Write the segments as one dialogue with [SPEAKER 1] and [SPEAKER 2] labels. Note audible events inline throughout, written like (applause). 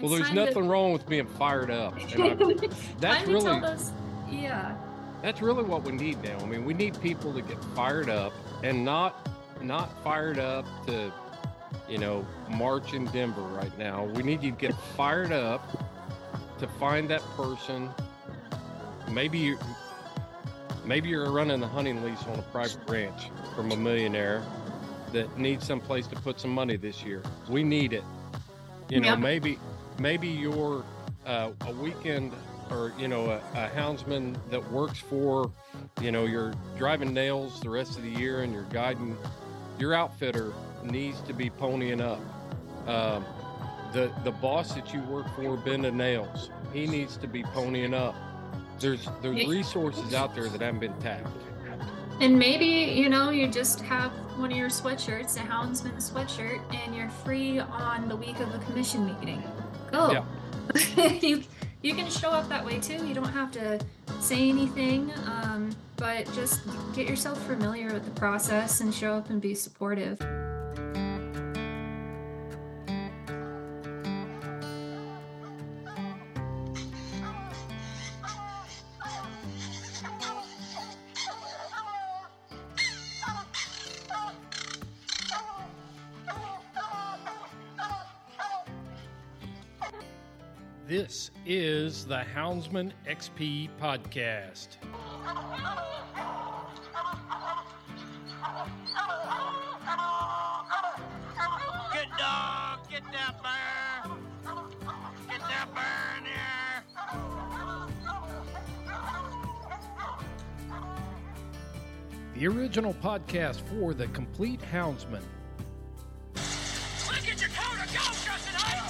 [SPEAKER 1] Well, there's
[SPEAKER 2] Time to-
[SPEAKER 1] nothing wrong with being fired up. I- (laughs) that's really
[SPEAKER 2] those, yeah.
[SPEAKER 1] that's really what we need now. I mean, we need people to get fired up and not not fired up to, you know, march in Denver right now. We need you to get fired up to find that person. Maybe you maybe you're running the hunting lease on a private ranch from a millionaire that needs some place to put some money this year. We need it. You know,
[SPEAKER 2] Yeah.
[SPEAKER 1] maybe maybe you're uh, a weekend or you know a, a houndsman that works for you know you're driving nails the rest of the year and you're guiding your outfitter needs to be ponying up. Um, the the boss that you work for bending nails he needs to be ponying up. There's there's resources out there that haven't been tapped.
[SPEAKER 2] And maybe, you know, you just have one of your sweatshirts, a houndsman sweatshirt, and you're free on the week of a commission meeting. Go. (laughs) you you can show up that way too. You don't have to say anything, um, but just get yourself familiar with the process and show up and be supportive.
[SPEAKER 1] This is the houndsman xp podcast
[SPEAKER 3] Good dog, get that bear. Get that bear in here.
[SPEAKER 1] the original podcast for the complete houndsman
[SPEAKER 3] Look at your coat and go, Justin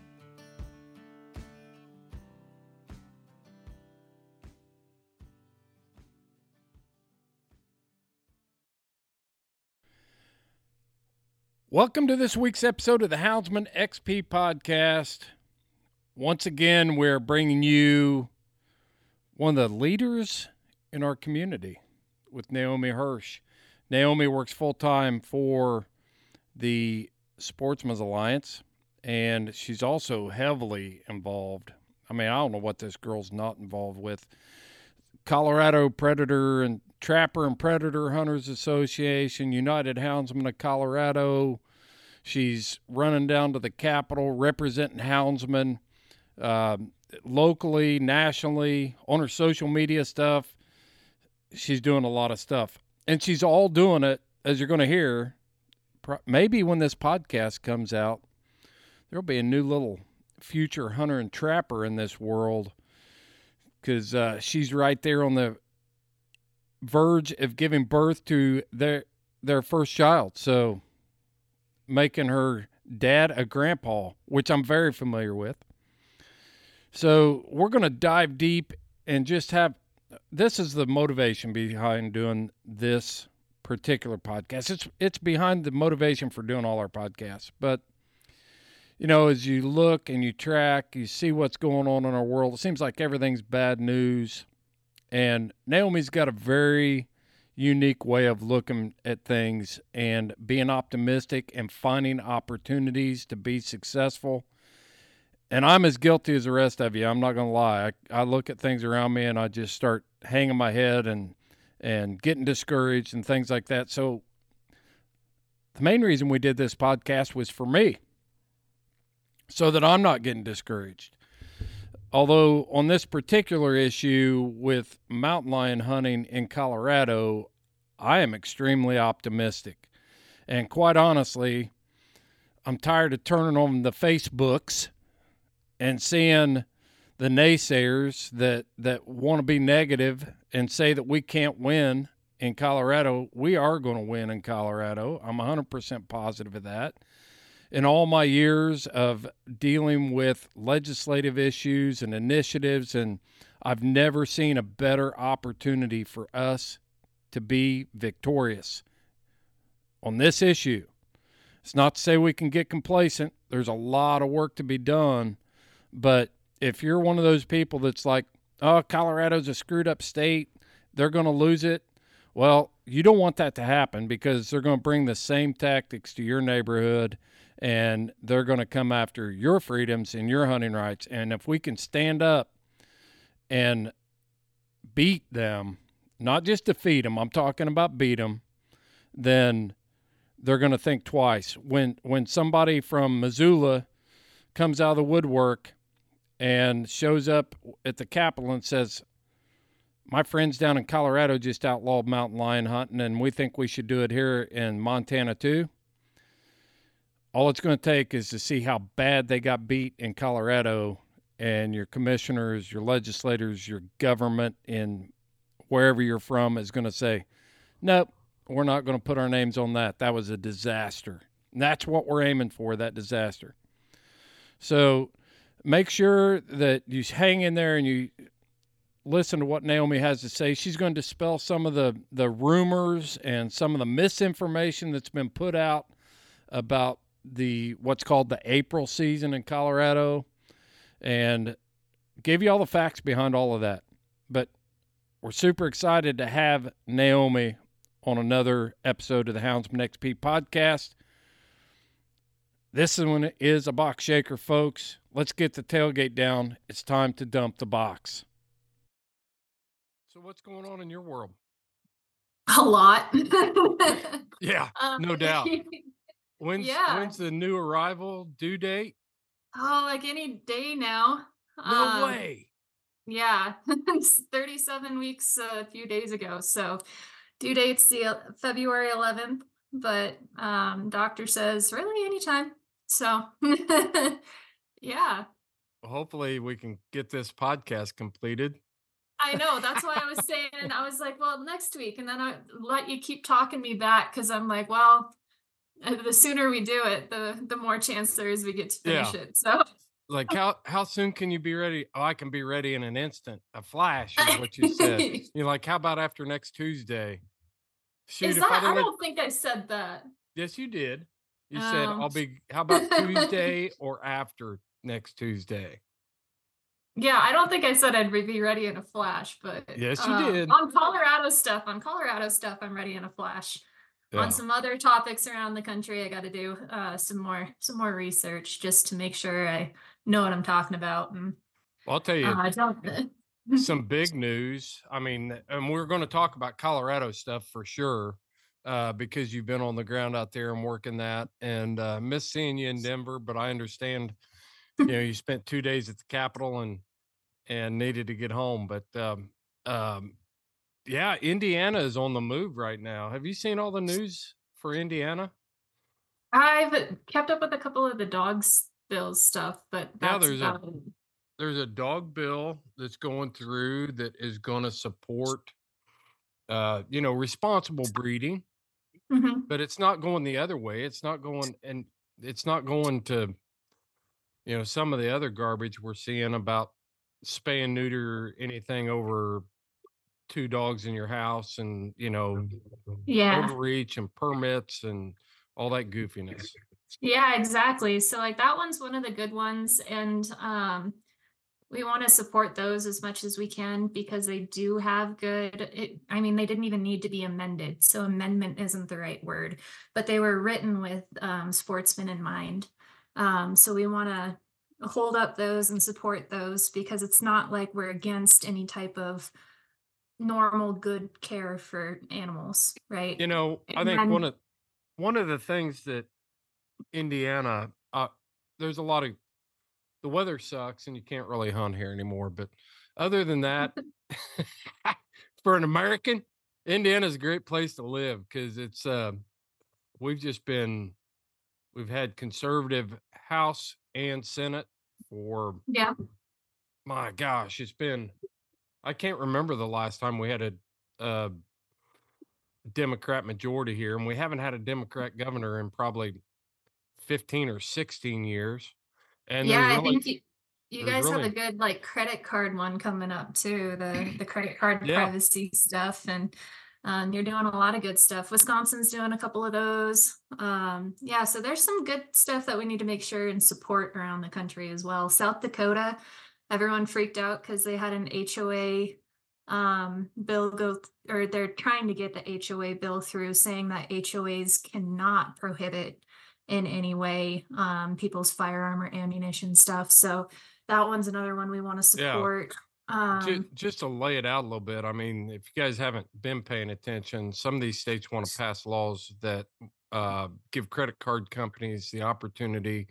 [SPEAKER 1] Welcome to this week's episode of the Houndsman XP podcast. Once again, we're bringing you one of the leaders in our community with Naomi Hersh. Naomi works full time for the Sportsman's Alliance, and she's also heavily involved. I mean, I don't know what this girl's not involved with. Colorado Predator and Trapper and Predator Hunters Association, United Houndsmen of Colorado. She's running down to the Capitol representing houndsmen um, locally, nationally, on her social media stuff. She's doing a lot of stuff. And she's all doing it, as you're going to hear. Maybe when this podcast comes out, there'll be a new little future hunter and trapper in this world because uh, she's right there on the verge of giving birth to their their first child. So making her dad a grandpa, which I'm very familiar with. So we're going to dive deep and just have this is the motivation behind doing this particular podcast. It's it's behind the motivation for doing all our podcasts. But you know, as you look and you track, you see what's going on in our world. It seems like everything's bad news. And Naomi's got a very unique way of looking at things and being optimistic and finding opportunities to be successful. And I'm as guilty as the rest of you. I'm not going to lie. I, I look at things around me and I just start hanging my head and and getting discouraged and things like that. So the main reason we did this podcast was for me. So that I'm not getting discouraged. Although on this particular issue with mountain lion hunting in Colorado, I am extremely optimistic. And quite honestly, I'm tired of turning on the Facebooks and seeing the naysayers that, that want to be negative and say that we can't win in Colorado. We are going to win in Colorado. I'm 100% positive of that in all my years of dealing with legislative issues and initiatives, and I've never seen a better opportunity for us to be victorious on this issue. It's not to say we can get complacent. There's a lot of work to be done. But if you're one of those people that's like, oh, Colorado's a screwed up state, they're going to lose it. Well, you don't want that to happen because they're going to bring the same tactics to your neighborhood and they're going to come after your freedoms and your hunting rights. And if we can stand up and beat them, not just defeat them, I'm talking about beat them, then they're going to think twice. When when somebody from Missoula comes out of the woodwork and shows up at the Capitol and says, "My friends down in Colorado just outlawed mountain lion hunting, and we think we should do it here in Montana too." All it's going to take is to see how bad they got beat in Colorado, and your commissioners, your legislators, your government in wherever you're from is going to say, nope, we're not going to put our names on that. That was a disaster. And that's what we're aiming for, that disaster. So make sure that you hang in there and you listen to what Naomi has to say. She's going to dispel some of the, the rumors and some of the misinformation that's been put out about the what's called the April season in Colorado and gave you all the facts behind all of that. But we're super excited to have Naomi on another episode of the Houndsman XP podcast. This one is a box shaker, folks. Let's get the tailgate down. It's time to dump the box. So, what's going on in your world?
[SPEAKER 2] A lot. (laughs)
[SPEAKER 1] yeah,
[SPEAKER 2] Um,
[SPEAKER 1] no doubt. (laughs) When's
[SPEAKER 2] Yeah.
[SPEAKER 1] when's the new arrival due date?
[SPEAKER 2] Oh, like any day now.
[SPEAKER 1] No
[SPEAKER 2] Um,
[SPEAKER 1] way.
[SPEAKER 2] Yeah, (laughs) it's 37 weeks uh, a few days ago. So due date's the February 11th, but um, doctor says really anytime. So (laughs) yeah,
[SPEAKER 1] Well, hopefully, we can get this podcast completed.
[SPEAKER 2] I know. That's why I was saying, (laughs) I was like, well, next week. And then I let you keep talking me back because I'm like, well, uh, (laughs) the sooner we do it, the the more chance there is we get to finish
[SPEAKER 1] Yeah.
[SPEAKER 2] it. So
[SPEAKER 1] Like (laughs) how how soon can you be ready? Oh, I can be ready in an instant. A flash is what you said. (laughs) You're like, how about after next Tuesday? Shoot,
[SPEAKER 2] is that,
[SPEAKER 1] I'd
[SPEAKER 2] I don't think I said that.
[SPEAKER 1] yes, you did. You said
[SPEAKER 2] Um,
[SPEAKER 1] I'll be. How about Tuesday or after next Tuesday?
[SPEAKER 2] Yeah, I don't think I said I'd be ready in a flash, but
[SPEAKER 1] Yes, you
[SPEAKER 2] um,
[SPEAKER 1] did.
[SPEAKER 2] On Colorado stuff, on Colorado stuff, I'm ready in a flash.
[SPEAKER 1] Yeah.
[SPEAKER 2] On some other topics around the country, I got to do uh, some more some more research just to make sure I know what I'm talking about. And
[SPEAKER 1] I'll tell you.
[SPEAKER 2] uh, I don't. (laughs)
[SPEAKER 1] some big news. I mean, and we're going to talk about Colorado stuff for sure, uh, because you've been on the ground out there and working that. And uh, miss seeing you in Denver, but I understand. (laughs) You know, you spent two days at the Capitol and and needed to get home. But um, um, yeah, Indiana is on the move right now. Have you seen all the news for Indiana?
[SPEAKER 2] I've kept up with a couple of the dogs bills stuff, but that's
[SPEAKER 1] there's a-
[SPEAKER 2] it.
[SPEAKER 1] there's a dog bill that's going through that is going to support uh you know responsible breeding
[SPEAKER 2] Mhm.
[SPEAKER 1] but it's not going the other way it's not going and it's not going to you know some of the other garbage we're seeing about spay and neuter anything over two dogs in your house and you know
[SPEAKER 2] Yeah.
[SPEAKER 1] overreach and permits and all that goofiness
[SPEAKER 2] Yeah, exactly. So like that one's one of the good ones and um we want to support those as much as we can because they do have good it, i mean they didn't even need to be amended so amendment isn't the right word but they were written with um, sportsmen in mind um, so we want to hold up those and support those because it's not like we're against any type of normal good care for animals right
[SPEAKER 1] You know, I think
[SPEAKER 2] then-
[SPEAKER 1] one of one of the things that Indiana, uh, there's a lot of the weather sucks and you can't really hunt here anymore. But other than that, (laughs) (laughs) for an American, Indiana's a great place to live because it's uh, we've just been we've had conservative House and Senate for
[SPEAKER 2] yeah
[SPEAKER 1] my gosh, it's been I can't remember the last time we had a, uh Democrat majority here, and we haven't had a Democrat governor in probably 15 or 16 years. And
[SPEAKER 2] yeah i think you, you guys have a good like credit card one coming up too the (clears throat) the credit card
[SPEAKER 1] Yeah.
[SPEAKER 2] privacy stuff and um, you're doing a lot of good stuff wisconsin's doing a couple of those um, yeah so there's some good stuff that we need to make sure and support around the country as well south dakota everyone freaked out because they had an hoa um, bill go th- or they're trying to get the hoa bill through saying that hoas cannot prohibit in any way um, people's firearm or ammunition stuff. So that one's another one we want to support.
[SPEAKER 1] Ju-
[SPEAKER 2] Um,
[SPEAKER 1] just to lay it out a little bit, I mean, if you guys haven't been paying attention, some of these states want to pass laws that uh, give credit card companies the opportunity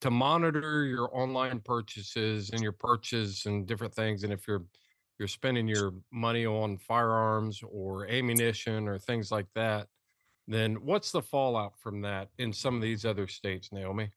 [SPEAKER 1] to monitor your online purchases and your purchase and different things. And if you're you're spending your money on firearms or ammunition or things like that, then what's the fallout from that in some of these other states, Naomi?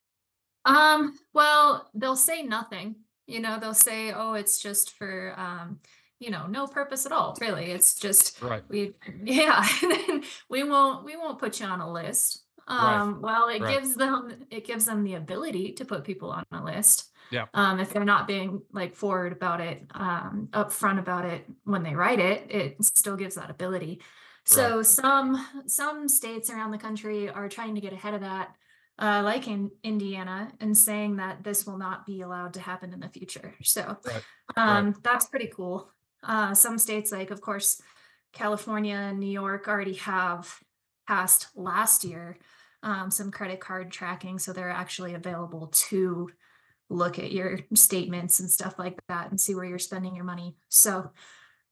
[SPEAKER 2] um, well, they'll say nothing. You know, they'll say, "Oh, it's just for um, you know, no purpose at all." Really, it's just
[SPEAKER 1] Right.
[SPEAKER 2] we, (laughs) yeah. And (laughs) we won't we won't put you on a list.
[SPEAKER 1] Right.
[SPEAKER 2] Um, well, it
[SPEAKER 1] Right.
[SPEAKER 2] gives them it gives them the ability to put people on a list.
[SPEAKER 1] Yeah.
[SPEAKER 2] Um, if they're not being like forward about it, um, upfront about it when they write it, it still gives that ability. So some some states around the country are trying to get ahead of that, uh, like in Indiana, and saying that this will not be allowed to happen in the future. So
[SPEAKER 1] Right.
[SPEAKER 2] um, that's pretty cool. Uh, some states, like of course, California and New York, already have passed last year um, some credit card tracking, so they're actually available to look at your (laughs) statements and stuff like that and see where you're spending your money. So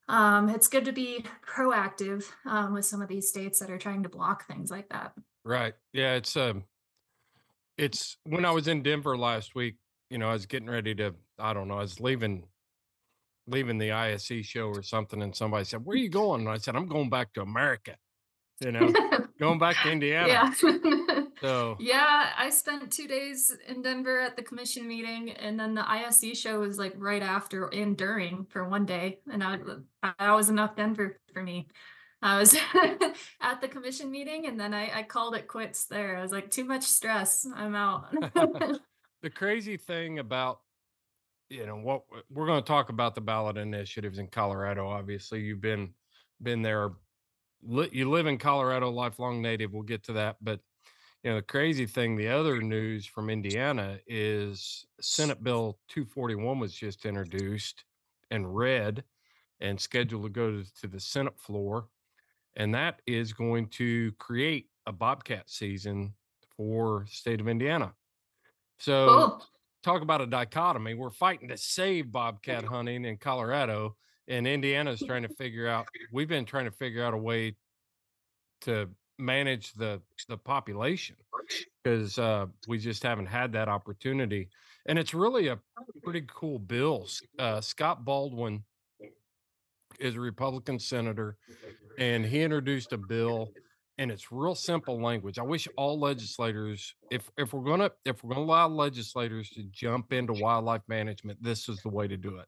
[SPEAKER 2] um, it's good to be proactive um, with some of these states that are trying to block things like that.
[SPEAKER 1] Right. Yeah, it's um it's when I was in Denver last week, you know, I was getting ready to I don't know, I was leaving leaving the ISE show or something and somebody said, "Where are you going?" And I said, "I'm going back to America." You know, (laughs) going back to Indiana.
[SPEAKER 2] yeah. (laughs)
[SPEAKER 1] So,
[SPEAKER 2] yeah, I spent two days in Denver at the commission meeting, and then the ISE show was like right after and during for one day, and I that was enough Denver for me. I was (laughs) at the commission meeting, and then I, I called it quits there. I was like, too much stress. I'm out.
[SPEAKER 1] the crazy thing about you know what we're going to talk about the ballot initiatives in Colorado obviously you've been been there li- you live in Colorado lifelong native we'll get to that but you know the crazy thing the other news from Indiana is Senate bill 241 was just introduced and read and scheduled to go to, the Senate floor and that is going to create a bobcat season for state of Indiana so
[SPEAKER 2] cool.
[SPEAKER 1] talk about a dichotomy. We're fighting to save bobcat hunting in Colorado, and Indiana's trying to figure out. We've been trying to figure out a way to manage the the population because uh, we just haven't had that opportunity. And it's really a pretty cool bill. Uh, Scott Baldwin is a Republican senator, and he introduced a bill and it's real simple language. I wish all legislators, if if we're gonna if we're gonna allow legislators to jump into wildlife management, this is the way to do it.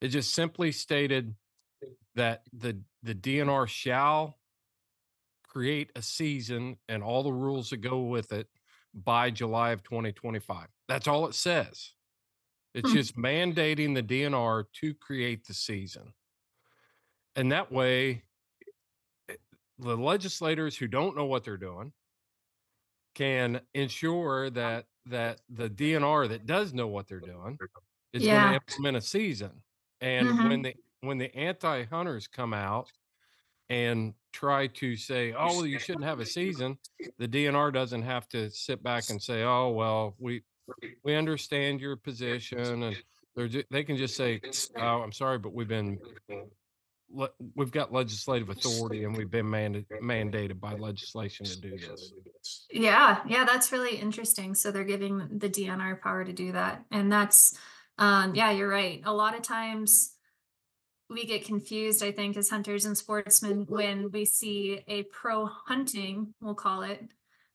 [SPEAKER 1] It just simply stated that the the DNR shall create a season and all the rules that go with it by July of 2025. That's all it says. It's
[SPEAKER 2] Hmm.
[SPEAKER 1] just mandating the DNR to create the season. And that way, eh, the legislators who don't know what they're doing can ensure that that the DNR that does know what they're doing is going to implement a season. And
[SPEAKER 2] Mhm.
[SPEAKER 1] when the when the anti-hunters come out and try to say, "Oh, well, you shouldn't have a season," the DNR doesn't have to sit back and say, "Oh, well, we we understand your position," and they're ju- they can just say, "Oh, I'm sorry, but we've been le- we've got legislative authority and we've been manda- mandated by legislation to do this."
[SPEAKER 2] Yeah, yeah, that's really interesting. So they're giving the DNR power to do that. And that's um yeah, you're right. A lot of times we get confused, I think, as hunters and sportsmen when we see a pro hunting, we'll call it,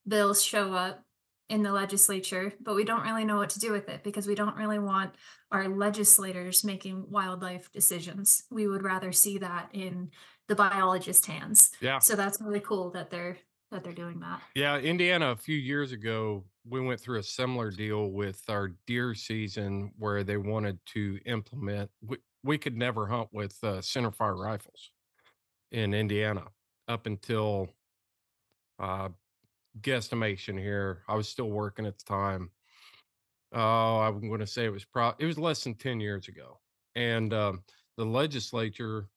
[SPEAKER 2] bill show up in the legislature, but we don't really know what to do with it because we don't really want our legislators making wildlife decisions. We would rather see that in the biologist hands.
[SPEAKER 1] Yeah.
[SPEAKER 2] So that's really cool that they're that they're doing that.
[SPEAKER 1] Yeah, Indiana a few years ago, we went through a similar deal with our deer season where they wanted to implement. We, we could never hunt with uh, centerfire rifles in Indiana up until uh, guesstimation here. I was still working at the time. Oh, I'm going to say it was pro. It was less than ten years ago, and um, the legislature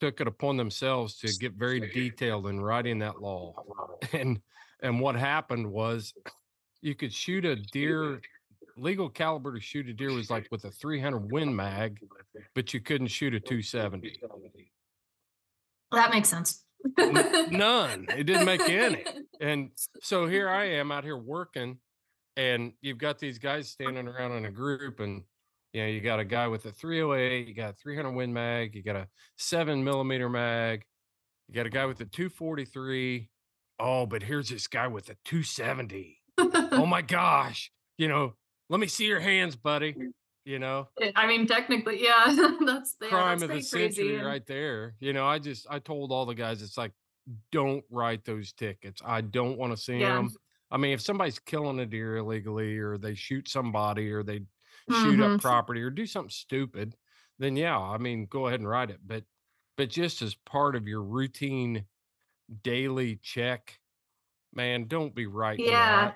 [SPEAKER 1] took it upon themselves to get very detailed in writing that law. (laughs) And and what happened was you could shoot a deer legal caliber to shoot a deer was like with a 300 win mag, but you couldn't shoot a 270.
[SPEAKER 2] That makes sense.
[SPEAKER 1] None. It didn't make any. (laughs) And so here I am out here working, and you've got these guys standing around in a group, and you know, you got a guy with a 308, you got a 300 win mag, you got a seven millimeter mag, you got a guy with a 243. Oh, but here's this guy with a 270. Oh (laughs) my gosh. You know, let me see your hands, buddy. You know,
[SPEAKER 2] I mean, technically, yeah, (laughs) that's yeah,
[SPEAKER 1] crime
[SPEAKER 2] that's
[SPEAKER 1] of the century
[SPEAKER 2] and-
[SPEAKER 1] right there. You know, I just I told all the guys it's like don't write those tickets. I don't want to see
[SPEAKER 2] Yeah.
[SPEAKER 1] them. I mean, if somebody's killing a deer illegally or they shoot somebody or they shoot up
[SPEAKER 2] Mhm.
[SPEAKER 1] property or do something stupid, then yeah, I mean, go ahead and write it. But but just as part of your routine daily check, man, don't be writing
[SPEAKER 2] Yeah.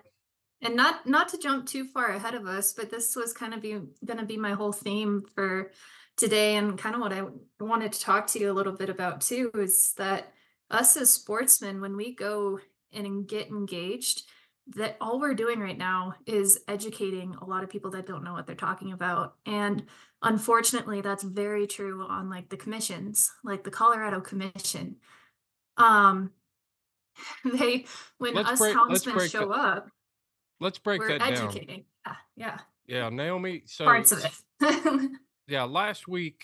[SPEAKER 2] And not not to jump too far ahead of us but this was kind of be going to be my whole theme for today and kind of what i wanted to talk to you a little bit about too is that us as sportsmen when we go and get engaged that all we're doing right now is educating a lot of people that don't know what they're talking about. And unfortunately that's very true on like the commissions like the colorado commission. Um (laughs) they when
[SPEAKER 1] Let's
[SPEAKER 2] us
[SPEAKER 1] break-
[SPEAKER 2] show up
[SPEAKER 1] Let's break
[SPEAKER 2] we're
[SPEAKER 1] that down.
[SPEAKER 2] educating. Yeah, yeah,
[SPEAKER 1] Yeah, Naomi. So
[SPEAKER 2] parts of it. (laughs)
[SPEAKER 1] yeah, last week,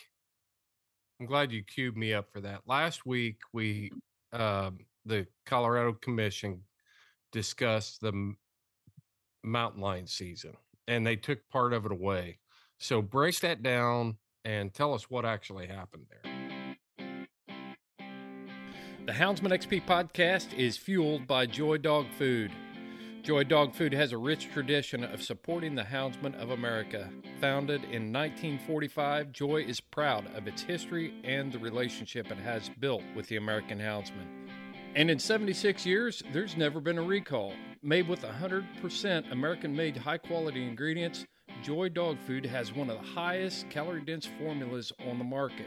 [SPEAKER 1] I'm glad you queued me up for that. Last week, we, um, the Colorado Commission discussed the mountain lion season and they took part of it away. So break that down and tell us what actually happened there. The Houndsman XP podcast is fueled by Joy Dog Food. Joy Dog Food has a rich tradition of supporting the houndsmen of America. Founded in 1945, Joy is proud of its history and the relationship it has built with the American houndsman. And in 76 years, there's never been a recall. Made with 100% American made high quality ingredients, Joy Dog Food has one of the highest calorie dense formulas on the market.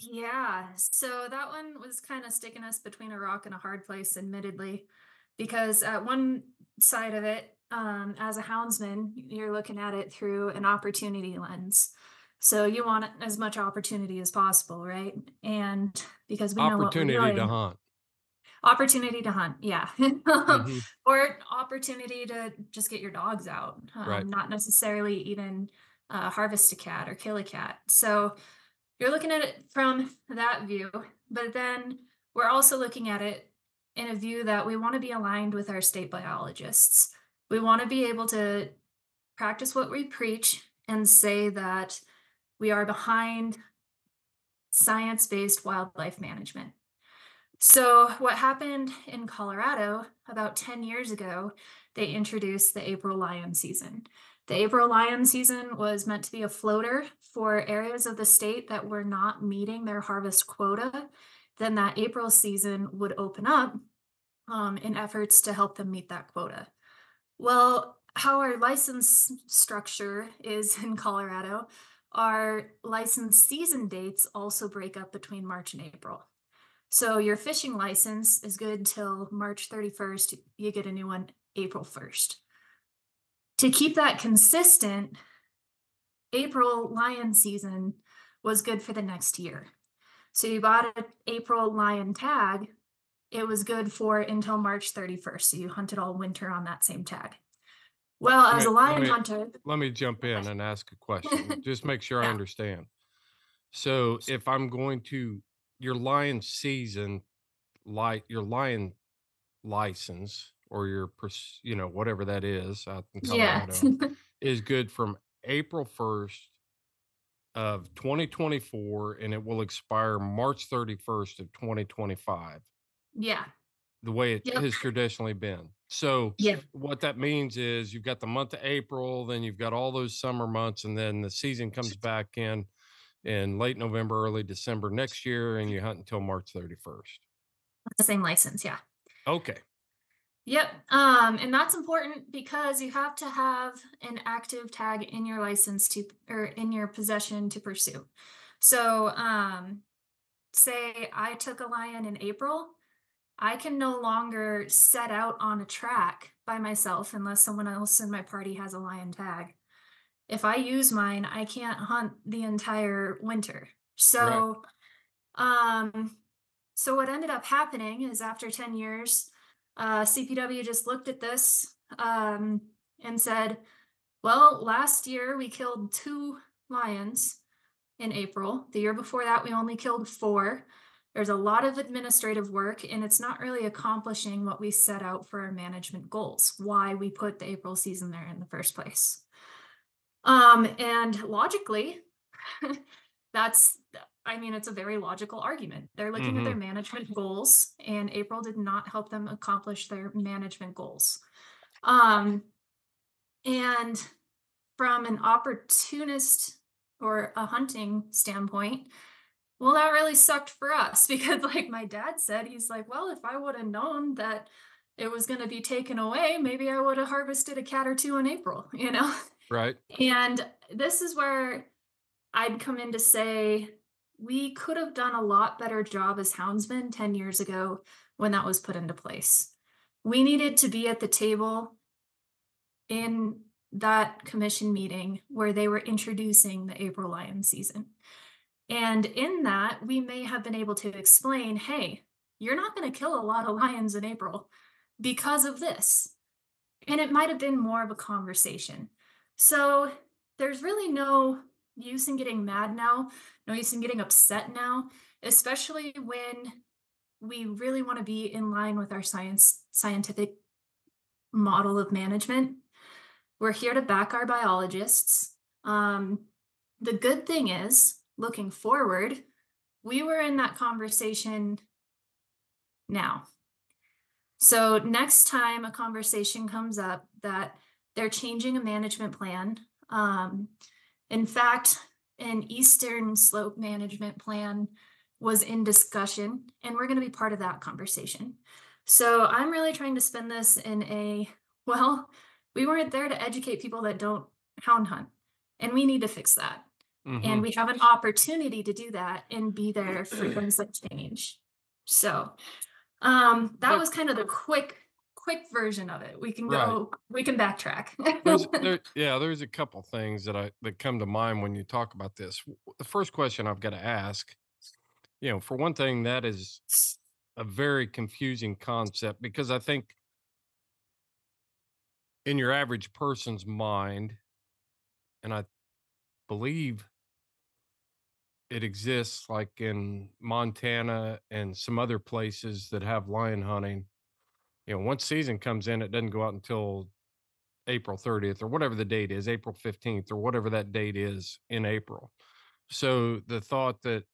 [SPEAKER 2] Yeah, so that one was kind of sticking us between a rock and a hard place, admittedly, because at one side of it, um, as a houndsman, you're looking at it through an opportunity lens. So you want as much opportunity as possible, right? And because we know what we're
[SPEAKER 1] Opportunity to hunt.
[SPEAKER 2] opportunity to hunt yeah
[SPEAKER 1] Mhm. (laughs)
[SPEAKER 2] or opportunity to just get your dogs out um,
[SPEAKER 1] Right.
[SPEAKER 2] not necessarily even uh, harvest a cat or kill a cat so you're looking at it from that view but then we're also looking at it in a view that we want to be aligned with our state biologists we want to be able to practice what we preach and say that we are behind science based wildlife management. So, what happened in Colorado about 10 years ago, they introduced the April lion season. The April lion season was meant to be a floater for areas of the state that were not meeting their harvest quota. Then that April season would open up um, in efforts to help them meet that quota. Well, how our license structure is (laughs) in Colorado, our license season dates also break up between March and April. So your fishing license is good till March 31st. You get a new one April 1st. To keep that consistent, April lion season was good for the next year. So you bought an April lion tag, it was good for until March 31st. So you hunted all winter on that same tag. Well, as a
[SPEAKER 1] Wait, let
[SPEAKER 2] lion
[SPEAKER 1] me-
[SPEAKER 2] hunter,
[SPEAKER 1] Let me jump in and ask a question. (laughs) Just make sure I understand. So if I'm going to your lion season, like your lion license or your, you know, whatever that is out in
[SPEAKER 2] yeah. (laughs)
[SPEAKER 1] Is good from April 1st of 2024 and it will expire March 31st of 2025,
[SPEAKER 2] yeah.
[SPEAKER 1] the way it
[SPEAKER 2] Yep.
[SPEAKER 1] has traditionally been. So
[SPEAKER 2] Yeah.
[SPEAKER 1] what that means is you've got the month of April, then you've got all those summer months, and then the season comes back in in late November, early December next year, and you hunt until March 31st.
[SPEAKER 2] The same license, yeah.
[SPEAKER 1] Okay.
[SPEAKER 2] Yep. Um, and that's important because you have to have an active tag in your license to or in your possession to pursue. So um say I took a lion in April, I can no longer set out on a track by myself unless someone else in my party has a lion tag. If I use mine, I can't hunt the entire winter. So um so what ended up happening is after 10 years, uh, CPW just looked at this um, and said, well, last year we killed two lions in April. The year before that, we only killed four. There's a lot of administrative work, and it's not really accomplishing what we set out for our management goals, why we put the April season there in the first place. Um, and logically, (laughs) that's I mean, it's a very logical argument. They're looking at their management goals, and April did not help them accomplish their management goals. Um, and from an opportunist or a hunting standpoint, well, that really sucked for us (laughs) because, like my dad said, he's like, well, if I would have known that it was going to be taken away, maybe I would have harvested a cat or two in April, (laughs) you know?
[SPEAKER 1] Right.
[SPEAKER 2] And this is where I'd come in to say we could have done a lot better job as houndsmen 10 years ago when that was put into place. We needed to be at the table in that commission meeting where they were introducing the April lion season. And in that, we may have been able to explain hey, you're not going to kill a lot of lions in April because of this. And it might have been more of a conversation. So there's really no use in getting mad now, no use in getting upset now, especially when we really want to be in line with our science scientific model of management. We're here to back our biologists. Um, the good thing is, looking forward, we were in that conversation now. So next time a conversation comes up that they're changing a management plan. Um, in fact, an Eastern slope management plan was in discussion, and we're going to be part of that conversation. So I'm really trying to spin this in a well, we weren't there to educate people that don't hound hunt, and we need to fix that.
[SPEAKER 1] Mhm.
[SPEAKER 2] And we have an opportunity to do that and be there for things that change. So um that was kind of the quick quick version of it. We can
[SPEAKER 1] Right.
[SPEAKER 2] go we can backtrack.
[SPEAKER 1] There's, (laughs) there, yeah, there's a couple things that I that come to mind when you talk about this. The first question I've got to ask, you know, for one thing, that is a very confusing concept because I think in your average person's mind, and I believe it exists like in Montana and some other places that have lion hunting. You know, once season comes in, it doesn't go out until April 30th or whatever the date is, April 15th or whatever that date is in April. So the thought that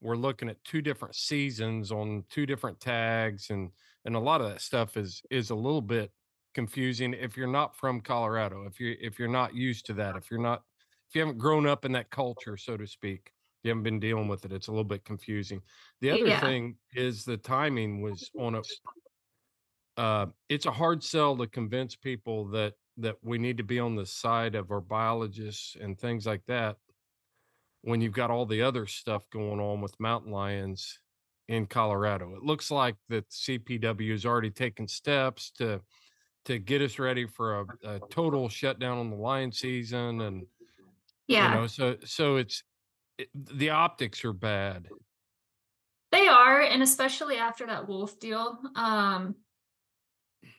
[SPEAKER 1] we're looking at two different seasons on two different tags and and a lot of that stuff is is a little bit confusing if you're not from Colorado, if you if you're not used to that, if you're not if you haven't grown up in that culture, so to speak, you haven't been dealing with it. It's a little bit confusing. The other
[SPEAKER 2] Yeah.
[SPEAKER 1] thing is the timing was on a (laughs) uh, it's a hard sell to convince people that that we need to be on the side of our biologists and things like that when you've got all the other stuff going on with mountain lions in Colorado. It looks like that CPW has already taken steps to to get us ready for a, a total shutdown on the lion season and
[SPEAKER 2] Yeah.
[SPEAKER 1] you know so so it's it, the optics are bad.
[SPEAKER 2] They are, and especially after that wolf deal. Um,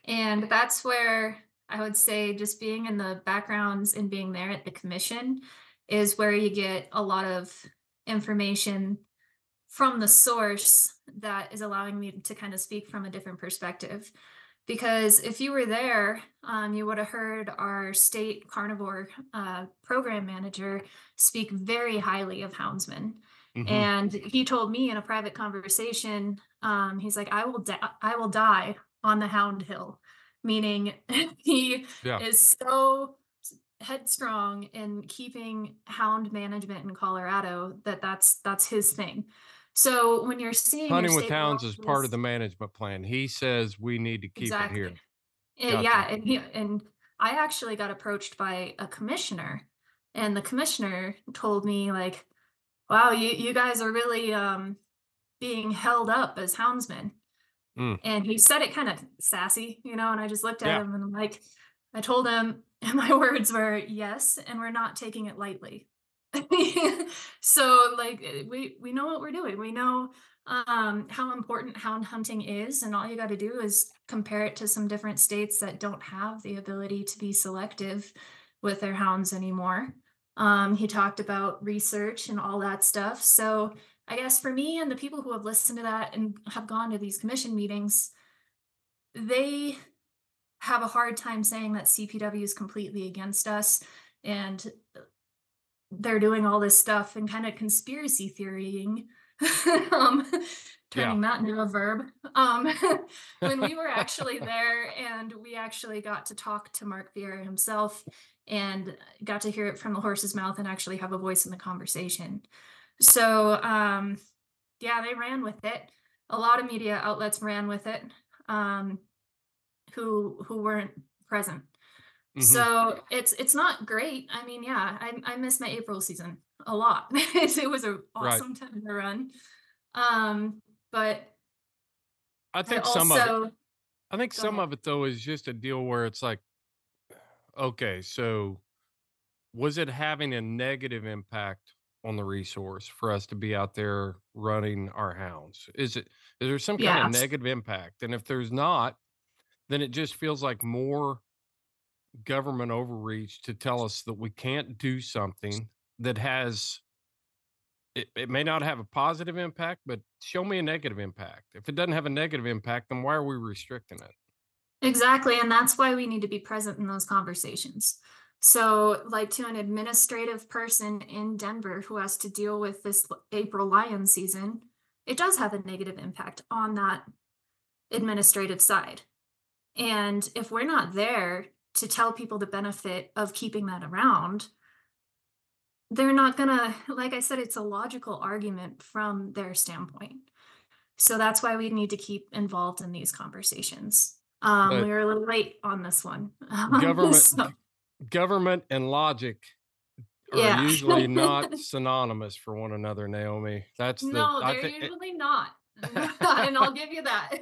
[SPEAKER 2] and that's where I would say just being in the backgrounds and being there at the commission is where you get a lot of information from the source that is allowing me to kind of speak from a different perspective. Because if you were there, um, you would have heard our state carnivore uh, program manager speak very highly of houndsmen.
[SPEAKER 1] Mhm.
[SPEAKER 2] And he told me in a private conversation, um, he's like, I will die, I will die on the hound hill, meaning (laughs) he
[SPEAKER 1] Yeah.
[SPEAKER 2] is so headstrong in keeping hound management in Colorado that that's that's his thing. So when you're seeing your
[SPEAKER 1] Hunting with hounds is part of the management plan. He says we need to keep it here.
[SPEAKER 2] and yeah, and he, and I actually got approached by a commissioner, and the commissioner told me like, "Wow, you you guys are really um being held up as houndsmen."
[SPEAKER 1] Mm.
[SPEAKER 2] And he said it kind of sassy, you know, and I just looked at
[SPEAKER 1] Yeah.
[SPEAKER 2] him and I'm like, I told him, (laughs) and my words were yes, and we're not taking it lightly. (laughs) so like eh, we we know what we're doing. We know um how important hound hunting is and all you got to do is compare it to some different states that don't have the ability to be selective with their hounds anymore um he talked about research and all that stuff so i guess for me and the people who have listened to that and have gone to these commission meetings they have a hard time saying that cpw is completely against us and they're doing all this stuff and kind of conspiracy theorying (laughs) um turning that into a verb. Um (laughs) when we were actually there and we actually got to talk to mark vieira himself and got to hear it from the horse's mouth and actually have a voice in the conversation so um yeah they ran with it a lot of media outlets ran with it um who who weren't present
[SPEAKER 1] Mhm.
[SPEAKER 2] so it's it's not great. I mean, yeah, I I miss my April season a lot. (laughs) it was a
[SPEAKER 1] Right.
[SPEAKER 2] awesome time to run. Um, but
[SPEAKER 1] I
[SPEAKER 2] I
[SPEAKER 1] think some of it I think some
[SPEAKER 2] ahead.
[SPEAKER 1] of it though is just a deal where it's like, okay, so was it having a negative impact on the resource for us to be out there running our hounds? Is it is there some kind of negative impact? And if there's not, then it just feels like more government overreach to tell us that we can't do something that has it, it may not have a positive impact, but show me a negative impact. If it doesn't have a negative impact, then why are we restricting it?
[SPEAKER 2] Exactly. And that's why we need to be present in those conversations. So, like to an administrative person in Denver who has to deal with this April lion season, it does have a negative impact on that administrative side. And if we're not there to tell people the benefit of keeping that around, they're not gonna, like I said, it's a logical argument from their standpoint. So that's why we need to keep involved in these conversations. Um, we were a little late on this one. (laughs)
[SPEAKER 1] Government
[SPEAKER 2] so-
[SPEAKER 1] government and logic are
[SPEAKER 2] Yeah.
[SPEAKER 1] usually not (laughs) synonymous for one another, Naomi. That's the
[SPEAKER 2] no, they're
[SPEAKER 1] think eh
[SPEAKER 2] usually not. (laughs) (laughs) and I'll give you that.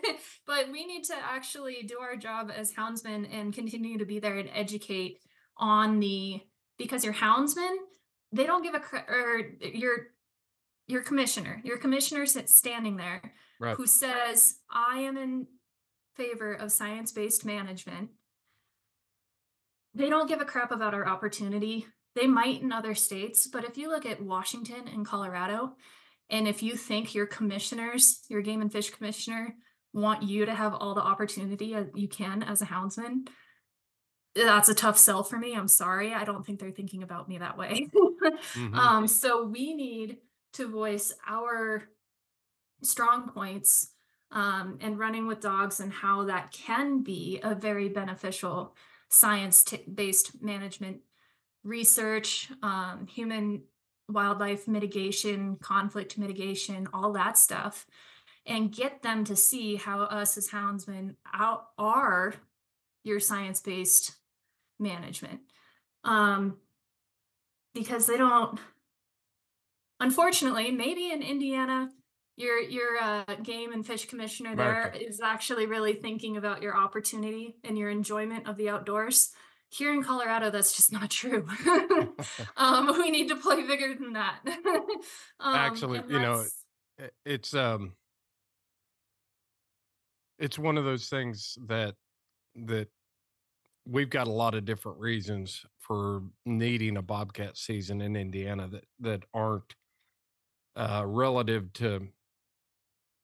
[SPEAKER 2] but we need to actually do our job as houndsmen and continue to be there and educate on the because your houndsmen, they don't give a or er, your your commissioner, your commissioner sits standing there
[SPEAKER 1] right.
[SPEAKER 2] who says, I am in favor of science based management. They don't give a crap about our opportunity. They might in other states, but if you look at Washington and Colorado, and if you think your commissioners, your game and fish commissioner, want you to have all the opportunity you can as a houndsman, that's a tough sell for me. I'm sorry. I don't think they're thinking about me that way. (laughs)
[SPEAKER 1] Mhm.
[SPEAKER 2] um, so we need to voice our strong points um, and running with dogs and how that can be a very beneficial science t- based management research, um, human wildlife mitigation, conflict mitigation, all that stuff, and get them to see how us as houndsmen out are your science based management. Um, because they don't, unfortunately, maybe in Indiana, your your uh, game and fish commissioner there is
[SPEAKER 1] America.
[SPEAKER 2] actually really thinking about your opportunity and your enjoyment of the outdoors. Here in Colorado, that's just not true. (laughs) um, we need to play bigger than that. (laughs) um,
[SPEAKER 1] Actually, you know, it's um it's one of those things that that we've got a lot of different reasons for needing a bobcat season in Indiana that that aren't uh relative to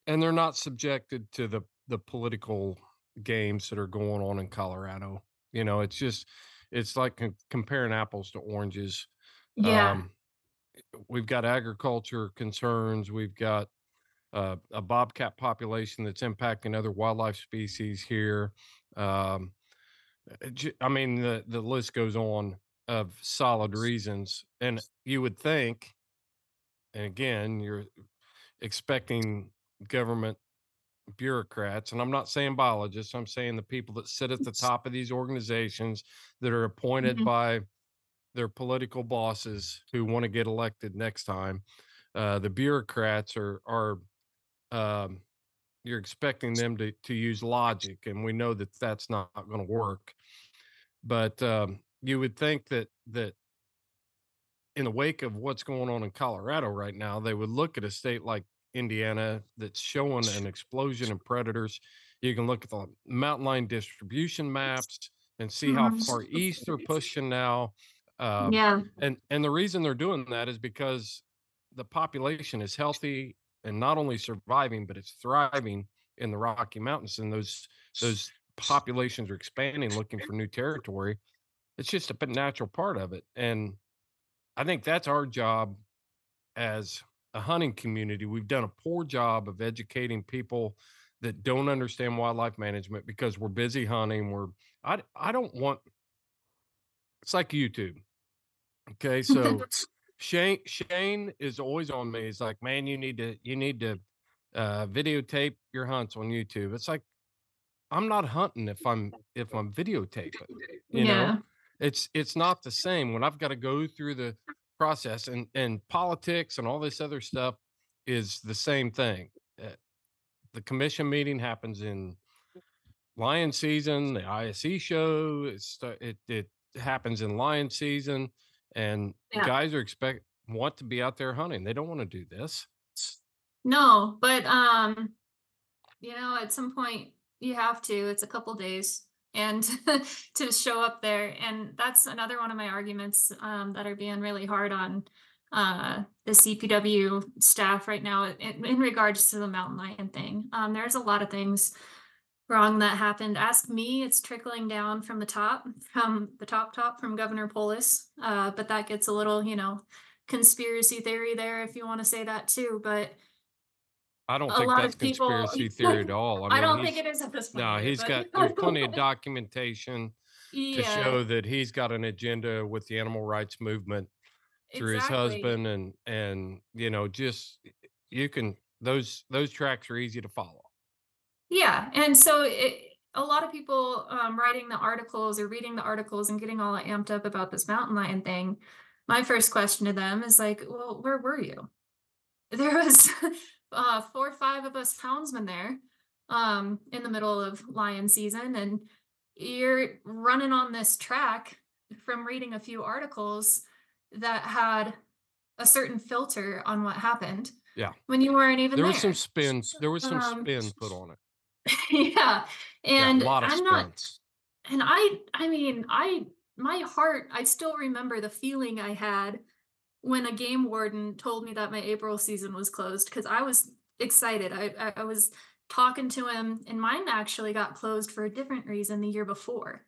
[SPEAKER 1] and they're not subjected to the the political games that are going on in Colorado. You know, it's just it's like com- comparing apples to oranges.
[SPEAKER 2] yeah.
[SPEAKER 1] Um, we've got agriculture concerns. We've got uh, a bobcat population that's impacting other wildlife species here. Um, j- I mean, the the list goes on of solid reasons, and you would think, and again, you're expecting government bureaucrats, and I'm not saying biologists. I'm saying the people that sit at the top of these organizations that are appointed
[SPEAKER 2] Mhm.
[SPEAKER 1] by their political bosses who want to get elected next time. Uh, the bureaucrats are are um, you're expecting them to to use logic, and we know that that's not going to work. But um, you would think that that in the wake of what's going on in Colorado right now, they would look at a state like Indiana that's showing an explosion in predators. You can look at the mountain lion distribution maps and see how
[SPEAKER 2] Mhm.
[SPEAKER 1] far east they're pushing now. Um,
[SPEAKER 2] yeah.
[SPEAKER 1] and and the reason they're doing that is because the population is healthy and not only surviving but it's thriving in the rocky mountains and those those populations are expanding looking for new territory it's just a natural part of it and i think that's our job as a hunting community we've done a poor job of educating people that don't understand wildlife management because we're busy hunting we're i i don't want it's like youtube okay so (laughs) Shane Shane is always on me. He's like, man, you need to you need to uh, videotape your hunts on YouTube. It's like I'm not hunting if I'm if I'm videotaping. (laughs) You
[SPEAKER 2] yeah.
[SPEAKER 1] know, it's it's not the same when I've got to go through the process and and politics and all this other stuff is the same thing. Uh, the commission meeting happens in lion season. The ISE show it's it it happens in lion season and
[SPEAKER 2] Yeah.
[SPEAKER 1] guys are expect want to be out there hunting. They don't want to do this.
[SPEAKER 2] No, but um, you know, at some point you have to. It's a couple days and (laughs) to show up there. And that's another one of my arguments um that are being really hard on uh the CPW staff right now in, in regards to the mountain lion thing. Um there's a lot of things wrong that happened. Ask me, it's trickling down from the top, from the top top from Governor Polis. Uh, but that gets a little, you know, conspiracy theory there if you want to say that too. But
[SPEAKER 1] I don't
[SPEAKER 2] A
[SPEAKER 1] think that's
[SPEAKER 2] people-
[SPEAKER 1] conspiracy theory at all. I,
[SPEAKER 2] I, don't think it is at this point.
[SPEAKER 1] No, he's
[SPEAKER 2] but-
[SPEAKER 1] got (laughs) there's plenty of documentation to show that he's got an agenda with the animal rights movement through
[SPEAKER 2] exactly.
[SPEAKER 1] his husband and and you know just you can those those tracks are easy to follow.
[SPEAKER 2] Yeah, and so it, a lot of people um, writing the articles or reading the articles and getting all amped up about this mountain lion thing. My first question to them is like, well, where were you? There was (laughs) uh, four or five of us houndsmen there um, in the middle of lion season, and you're running on this track from reading a few articles that had a certain filter on what happened.
[SPEAKER 1] Yeah.
[SPEAKER 2] When you weren't even
[SPEAKER 1] There
[SPEAKER 2] there.
[SPEAKER 1] was some spin. There was some
[SPEAKER 2] Um,
[SPEAKER 1] spin put (laughs) on it.
[SPEAKER 2] yeah and
[SPEAKER 1] yeah, a lot of
[SPEAKER 2] i'm
[SPEAKER 1] spin.
[SPEAKER 2] not and i i mean i my heart i still remember the feeling i had when a game warden told me that my april season was closed because i was excited I, I was talking to him and mine actually got closed for a different reason the year before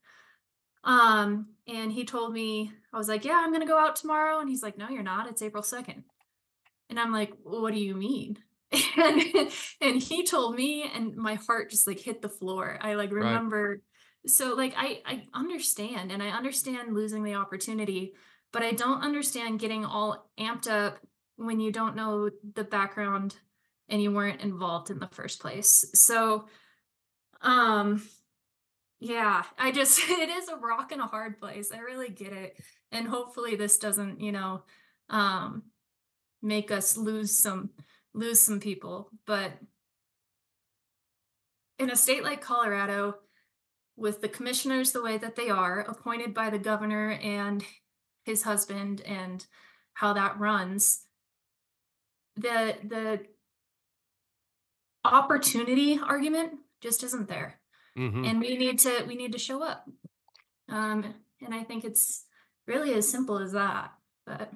[SPEAKER 2] Um, and he told me, I was like, yeah, I'm going to go out tomorrow. And he's like, no, you're not. It's April 2nd. And I'm like, well, what do you mean? (laughs) and, and he told me, and my heart just like hit the floor. I like
[SPEAKER 1] Right.
[SPEAKER 2] remember. So like, I, I understand and I understand losing the opportunity, but I don't understand getting all amped up when you don't know the background and you weren't involved in the first place. So, um, yeah, I just (laughs) it is a rock and a hard place. I really get it. And hopefully this doesn't, you know, um make us lose some lose some people, but in a state like Colorado with the commissioners the way that they are, appointed by the governor and his husband and how that runs, the the opportunity argument just isn't there
[SPEAKER 1] Mhm.
[SPEAKER 2] and we need to we need to show up um and i think it's really as simple as that but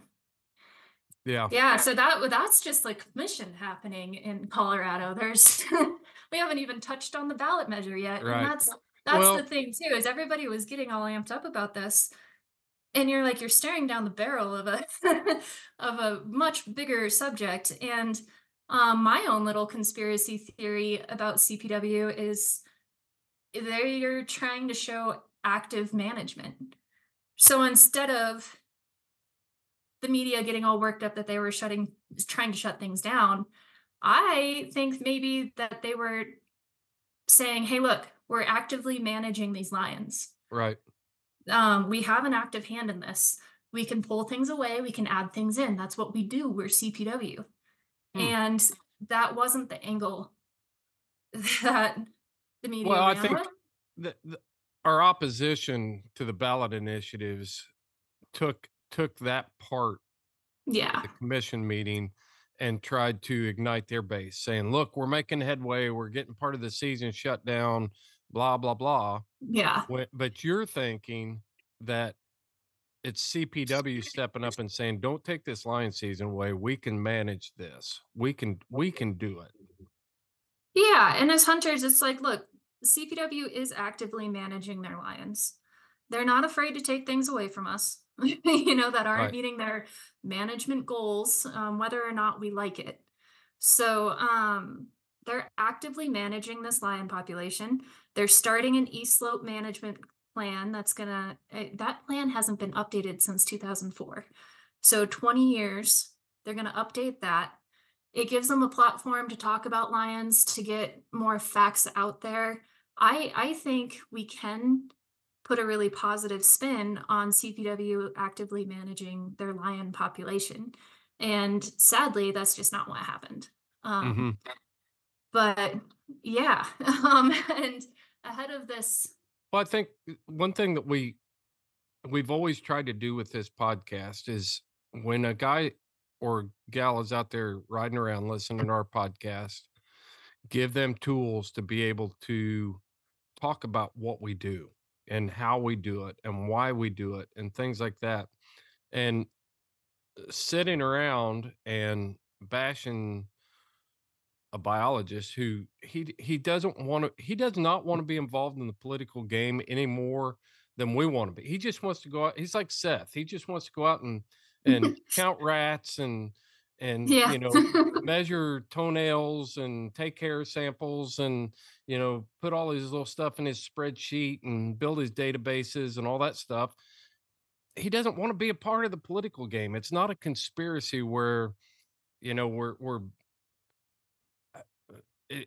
[SPEAKER 1] Yeah.
[SPEAKER 2] yeah so that that's just like mission happening in colorado there's (laughs) we haven't even touched on the ballot measure yet
[SPEAKER 1] Right.
[SPEAKER 2] and that's that's
[SPEAKER 1] Well-
[SPEAKER 2] the thing too is everybody was getting all amped up about this and you're like you're staring down the barrel of a (laughs) of a much bigger subject and um, my own little conspiracy theory about cpw is they're trying to show active management so instead of the media getting all worked up that they were shutting trying to shut things down i think maybe that they were saying hey look we're actively managing these lions
[SPEAKER 1] Right.
[SPEAKER 2] Um, we have an active hand in this. We can pull things away, we can add things in. That's what we do. We're CPW.
[SPEAKER 1] Hmm.
[SPEAKER 2] And that wasn't the angle (laughs) that the media
[SPEAKER 1] Well, I think the, the, our opposition to the ballot initiatives took took that part
[SPEAKER 2] Yeah.
[SPEAKER 1] the commission meeting and tried to ignite their base, saying, "Look, we're making headway. We're getting part of the season shut down." Blah blah blah.
[SPEAKER 2] Yeah.
[SPEAKER 1] But you're thinking that it's CPW stepping up and saying, "Don't take this lion season away. We can manage this. We can we can do it."
[SPEAKER 2] Yeah. And as hunters, it's like, look, CPW is actively managing their lions. They're not afraid to take things away from us, (laughs) you know, that aren't
[SPEAKER 1] Right.
[SPEAKER 2] meeting their management goals, um, whether or not we like it. So um, they're actively managing this lion population. They're starting an East Slope management plan that's gonna, uh, that plan hasn't been updated since 2004. So 20 years, they're gonna update that it gives them a platform to talk about lions to get more facts out there i i think we can put a really positive spin on cpw actively managing their lion population and sadly that's just not what happened um,
[SPEAKER 1] Mhm.
[SPEAKER 2] but yeah (laughs) um and ahead of this
[SPEAKER 1] Well, I think uh, one thing that we we've always tried to do with this podcast is when a guy or gal is out there riding around listening to our podcast, give them tools to be able to talk about what we do and how we do it and why we do it and things like that. And uh, sitting around and bashing a biologist who he he doesn't want to he does not want to be involved in the political game any more than we want to be. He just wants to go out. He's like Seth. He just wants to go out and and count rats and and
[SPEAKER 2] yeah
[SPEAKER 1] you know (laughs) measure toenails and take hair samples and you know put all his little stuff in his spreadsheet and build his databases and all that stuff he doesn't want to be a part of the political game it's not a conspiracy where you know we're we're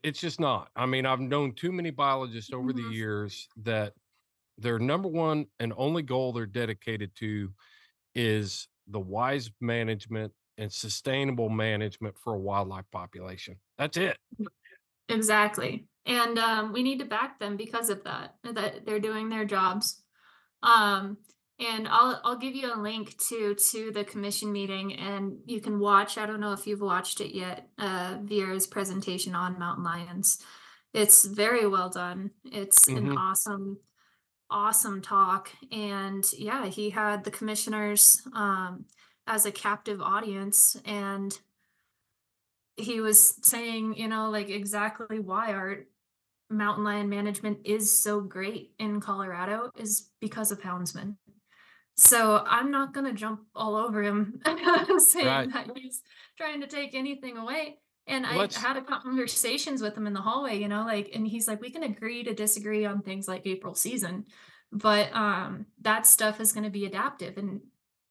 [SPEAKER 1] it's just not i mean i've known too many biologists over the
[SPEAKER 2] Mhm.
[SPEAKER 1] years that their number one and only goal they're dedicated to is the wise management and sustainable management for a wildlife population. That's it.
[SPEAKER 2] Exactly. And um, we need to back them because of that, that they're doing their jobs. Um, and I'll I'll give you a link to to the commission meeting and you can watch. I don't know if you've watched it yet, uh Vera's presentation on mountain lions. It's very well done. It's an
[SPEAKER 1] Mhm.
[SPEAKER 2] awesome, awesome talk. And yeah, he had the commissioners um as a captive audience and he was saying, you know, like exactly why our mountain lion management is so great in Colorado is because of houndsmen. So I'm not gonna jump all over him (laughs) I'm not saying
[SPEAKER 1] Right.
[SPEAKER 2] that he's trying to take anything away. And I
[SPEAKER 1] let's-
[SPEAKER 2] had a conversations with him in the hallway, you know, like, and he's like, we can agree to disagree on things like April season, but um, that stuff is going to be adaptive, and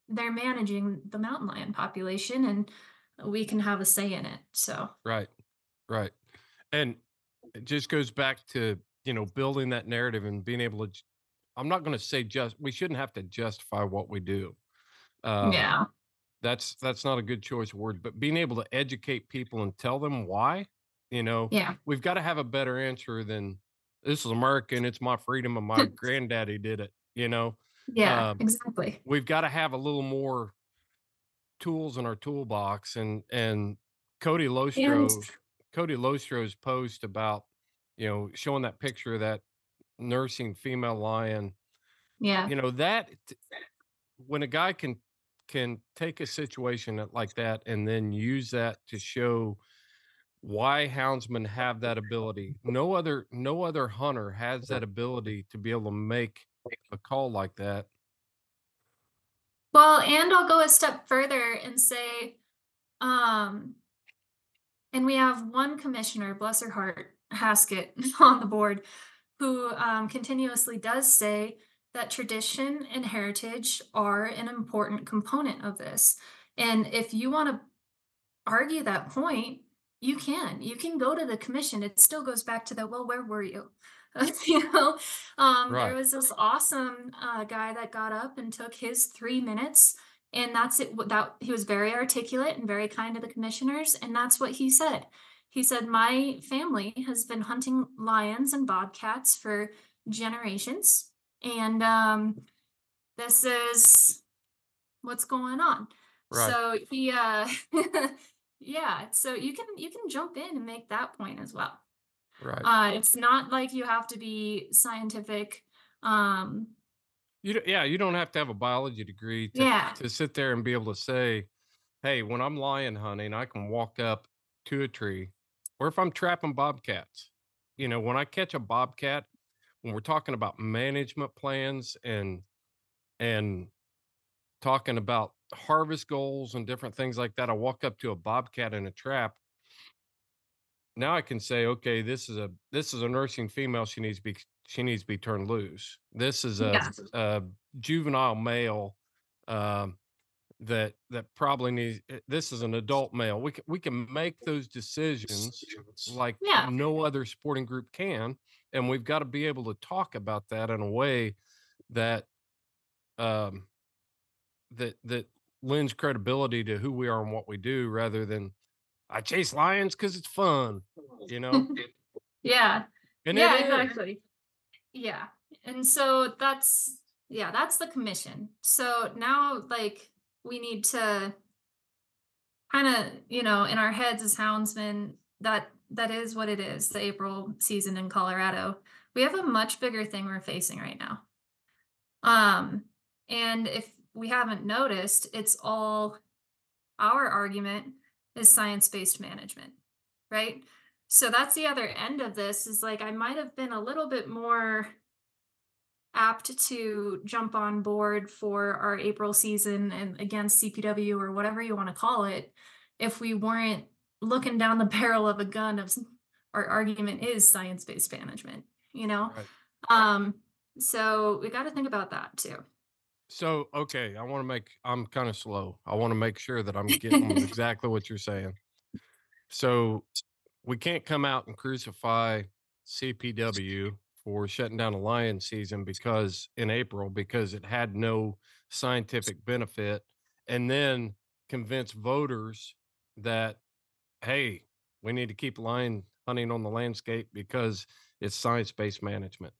[SPEAKER 2] they're managing the mountain lion population, and we can have a say in it. So
[SPEAKER 1] Right. Right. And it just goes back to, you know, building that narrative and being able to, I'm not going to say just, we shouldn't have to justify what we do. Um,
[SPEAKER 2] yeah,
[SPEAKER 1] That's, that's not a good choice of word, but being able to educate people and tell them why, you know,
[SPEAKER 2] yeah,
[SPEAKER 1] we've got to have a better answer than this is American. It's my freedom and my (laughs) granddaddy did it. You know,
[SPEAKER 2] yeah,
[SPEAKER 1] Um,
[SPEAKER 2] exactly.
[SPEAKER 1] we've got to have a little more tools in our toolbox and and Cody Lostro Cody Lostro's post about you know showing that picture of that nursing female lion
[SPEAKER 2] Yeah,
[SPEAKER 1] you know that when a guy can can take a situation like that and then use that to show why houndsmen have that ability no other no other hunter has that ability to be able to make a call like that.
[SPEAKER 2] Well, and I'll go a step further and say, um, and we have one commissioner, bless her heart, Haskett, (laughs) on the board, who um, continuously does say that tradition and heritage are an important component of this. And if you want to argue that point, you can. You can go to the commission. It still goes back to the well, where were you? (laughs) you know, um,
[SPEAKER 1] Right.
[SPEAKER 2] there was this awesome uh, guy that got up and took his three minutes, and that's it. That he was very articulate and very kind to the commissioners, and that's what he said. He said, "My family has been hunting lions and bobcats for generations, and um, this is what's going on."
[SPEAKER 1] Right.
[SPEAKER 2] So he, uh, (laughs) yeah. So you can you can jump in and make that point as well.
[SPEAKER 1] right
[SPEAKER 2] Uh, it's not like you have to be scientific. Um,
[SPEAKER 1] You yeah, you don't have to have a biology degree to,
[SPEAKER 2] Yeah.
[SPEAKER 1] to sit there and be able to say, hey, when I'm lion hunting, I can walk up to a tree, or if I'm trapping bobcats, you know, when I catch a bobcat, when we're talking about management plans and and talking about harvest goals and different things like that, I walk up to a bobcat in a trap. Now I can say, okay, this is a this is a nursing female. She needs to be she needs to be turned loose. This is a,
[SPEAKER 2] Yeah.
[SPEAKER 1] a juvenile male um, that that probably needs. eh, This is an adult male. We can we can make those decisions like
[SPEAKER 2] Yeah.
[SPEAKER 1] no other sporting group can, and we've got to be able to talk about that in a way that um, that that lends credibility to who we are and what we do, rather than I chase lions because it's fun, you know. (laughs)
[SPEAKER 2] yeah.
[SPEAKER 1] And
[SPEAKER 2] yeah, exactly. Yeah. And so that's yeah, that's the commission. So now like we need to kind of, you know, in our heads as houndsmen, that that is what it is, the April season in Colorado. We have a much bigger thing we're facing right now. Um, and if we haven't noticed, it's all our argument is science-based management, right? So that's the other end of this is like I might have been a little bit more apt to jump on board for our April season and against CPW or whatever you want to call it if we weren't looking down the (laughs) barrel of a gun of our argument is science-based management, you know?
[SPEAKER 1] Right.
[SPEAKER 2] Um so we got to think about that too.
[SPEAKER 1] So okay, I want to make. I'm kind of slow. I want to make sure that I'm getting (laughs) exactly what you're saying. So we can't come out and crucify CPW for shutting down a lion season because in April because it had no scientific benefit, and then convince voters that hey, we need to keep lion hunting on the landscape because it's science-based management.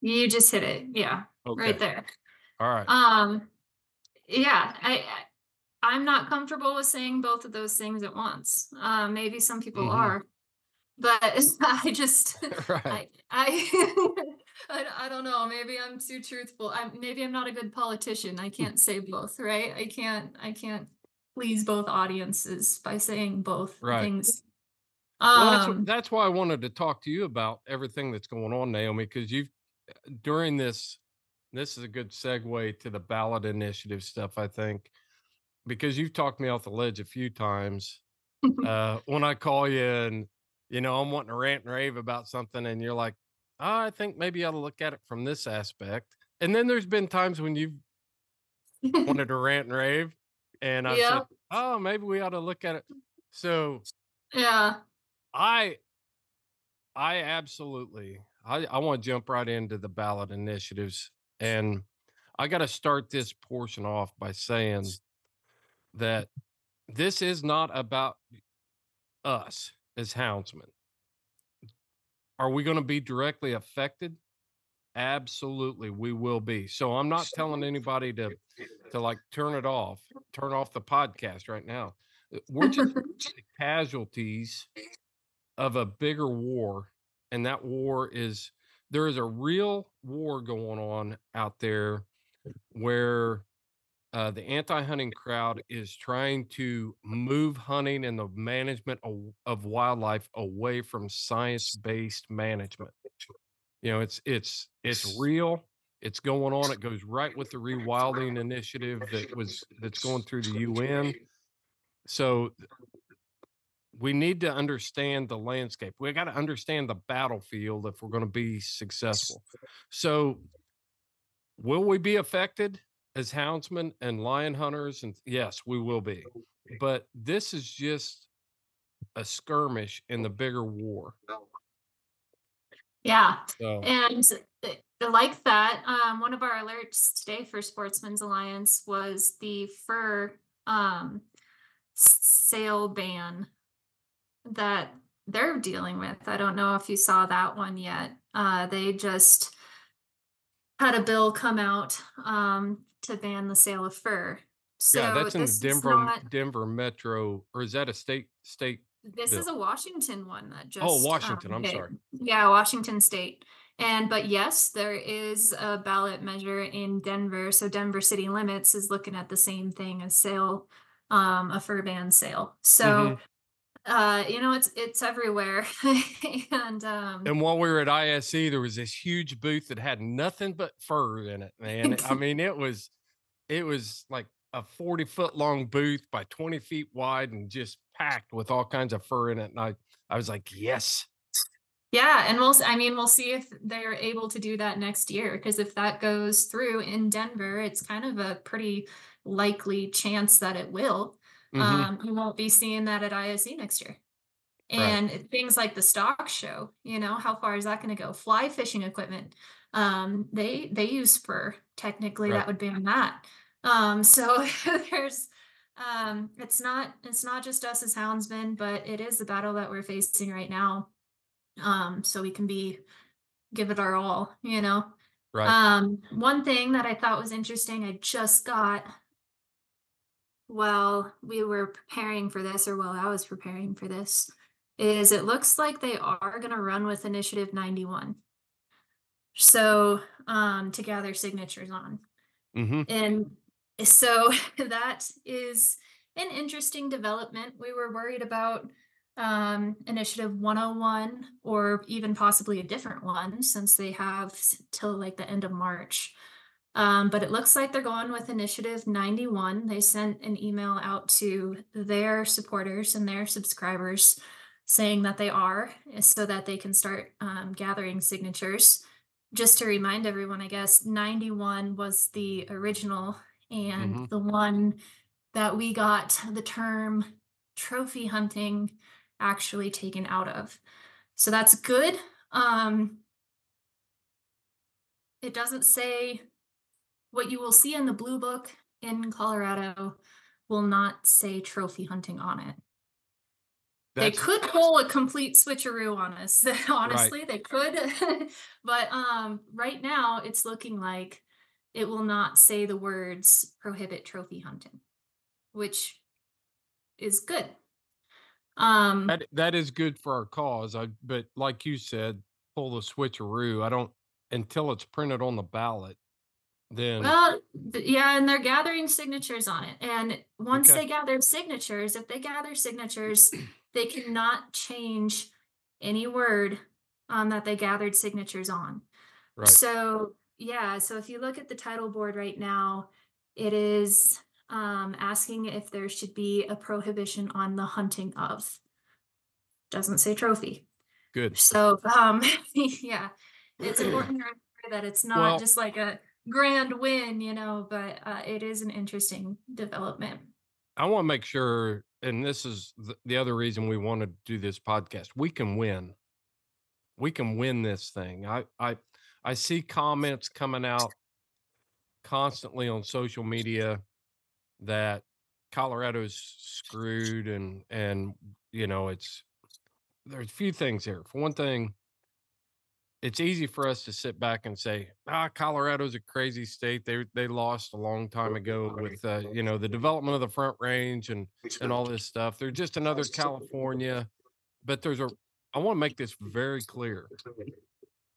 [SPEAKER 2] You just hit it. Yeah,
[SPEAKER 1] Okay.
[SPEAKER 2] right there.
[SPEAKER 1] All right.
[SPEAKER 2] Um, yeah, I, I I'm not comfortable with saying both of those things at once. Uh, maybe some people
[SPEAKER 1] Mhm.
[SPEAKER 2] are, but (laughs) I just (laughs)
[SPEAKER 1] right.
[SPEAKER 2] I I, (laughs) I I don't know. Maybe I'm too truthful. I'm maybe I'm not a good politician. I can't say both, right? I can't I can't please both audiences by saying both
[SPEAKER 1] Right.
[SPEAKER 2] things.
[SPEAKER 1] Well, that's
[SPEAKER 2] Um,
[SPEAKER 1] that's why I wanted to talk to you about everything that's going on, Naomi, because you've during this. This is a good segue to the ballot initiative stuff, I think, because you've talked me off the ledge a few times. uh, when I call you and you know I'm wanting to rant and rave about something, and you're like, oh, I think maybe I ought to look at it from this aspect. And then there's been times when you've (laughs) wanted to rant and rave, and I've
[SPEAKER 2] Yeah.
[SPEAKER 1] said, oh, maybe we ought to look at it. So
[SPEAKER 2] yeah.
[SPEAKER 1] I I absolutely I, I want to jump right into the ballot initiatives. And I got to start this portion off by saying that this is not about us as houndsmen. Are we going to be directly affected? Absolutely, we will be. So I'm not telling anybody to to like turn it off, turn off the podcast right now. Uh, We're (laughs) just casualties of a bigger war, and that war is there is a real war going on out there where uh, the anti-hunting crowd is trying to move hunting and the management of, of wildlife away from science-based management. You know, it's it's it's real. It's going on. It goes right with the rewilding (laughs) initiative that was that's going through the UN. So we need to understand the landscape. We got to understand the battlefield if we're going to be successful. So, will we be affected as houndsmen and lion hunters? And yes, we will be. But this is just a skirmish in the bigger war.
[SPEAKER 2] Yeah.
[SPEAKER 1] So,
[SPEAKER 2] And uh, like that, um, one of our alerts today for Sportsman's Alliance was the fur um, sale ban that they're dealing with. I don't know if you saw that one yet. Uh, they just had a bill come out um, to ban the sale of fur. So
[SPEAKER 1] yeah, that's in the Denver
[SPEAKER 2] not-
[SPEAKER 1] Denver metro, or is that a state state?
[SPEAKER 2] This
[SPEAKER 1] bill?
[SPEAKER 2] is a Washington one that just.
[SPEAKER 1] Oh, Washington,
[SPEAKER 2] um,
[SPEAKER 1] I'm sorry.
[SPEAKER 2] Yeah, Washington State. And but yes, there is a ballot measure in Denver. So Denver city limits is looking at the same thing as sale, um, a fur ban sale. So
[SPEAKER 1] Mhm.
[SPEAKER 2] uh, you know, it's it's everywhere. (laughs) and um
[SPEAKER 1] And while we were at ISE, there was this huge booth that had nothing but fur in it, man. I mean, it was it was like a 40 foot long booth by 20 feet wide and just packed with all kinds of fur in it. And I, I was like, yes.
[SPEAKER 2] Yeah, and we'll I mean we'll see if they're able to do that next year because if that goes through in Denver, it's kind of a pretty likely chance that it will.
[SPEAKER 1] Mhm.
[SPEAKER 2] Um, you won't be seeing that at ISE next year.
[SPEAKER 1] Right.
[SPEAKER 2] And things like the stock show, you know, how far is that going to go? Fly fishing equipment, um, they they use fur. Technically,
[SPEAKER 1] Right.
[SPEAKER 2] that would ban that. Um, so (laughs) there's um, it's not it's not just us as houndsmen, but it is the battle that we're facing right now. Um, so we can be give it our all, you know.
[SPEAKER 1] Right.
[SPEAKER 2] Um, one thing that I thought was interesting, I just got while we were preparing for this, or while I was preparing for this, is it looks like they are going to run with Initiative 91. So, um, to gather signatures on.
[SPEAKER 1] hmm
[SPEAKER 2] And so (laughs) that is an interesting development. We were worried about um, Initiative 101 or even possibly a different one since they have till like the end of March. Um, but it looks like they're going with Initiative 91. They sent an email out to their supporters and their subscribers saying that they are eh, so that they can start um, gathering signatures just to remind everyone, I guess 91 was the original and
[SPEAKER 1] Mhm.
[SPEAKER 2] the one that we got the term trophy hunting actually taken out of. So that's good. Um, it doesn't say what you will see in the blue book in Colorado will not say trophy hunting on it. They could pull a complete switcheroo on us. (laughs) Honestly, they could. (laughs) but um right now it's looking like it will not say the words prohibit trophy hunting, which is good. Um
[SPEAKER 1] that, that is good for our cause. I, but like you said, pull the switcheroo. I don't, until it's printed on the ballot, then
[SPEAKER 2] well, yeah, and they're gathering signatures on it. And once
[SPEAKER 1] Okay.
[SPEAKER 2] they gather signatures, if they gather signatures, they cannot change any word um, that they gathered signatures on.
[SPEAKER 1] Right.
[SPEAKER 2] So yeah, so if you look at the title board right now, it is um, asking if there should be a prohibition on the hunting of. Doesn't say trophy.
[SPEAKER 1] Good.
[SPEAKER 2] So um, (laughs) yeah, it's important to remember that it's not
[SPEAKER 1] Well-
[SPEAKER 2] just like a grand win, you know, but uh, it is an interesting development.
[SPEAKER 1] I want to make sure, and this is the, the other reason we want to do this podcast. We can win. We can win this thing. I I I see comments coming out constantly on social media that Colorado's screwed and and you know it's there's a few things here. For one thing, it's easy for us to sit back and say, ah, Colorado's a crazy state. They they lost a long time ago with uh, you know the development of the Front Range and and all this stuff. They're just another California. But there's a I want to make this very clear.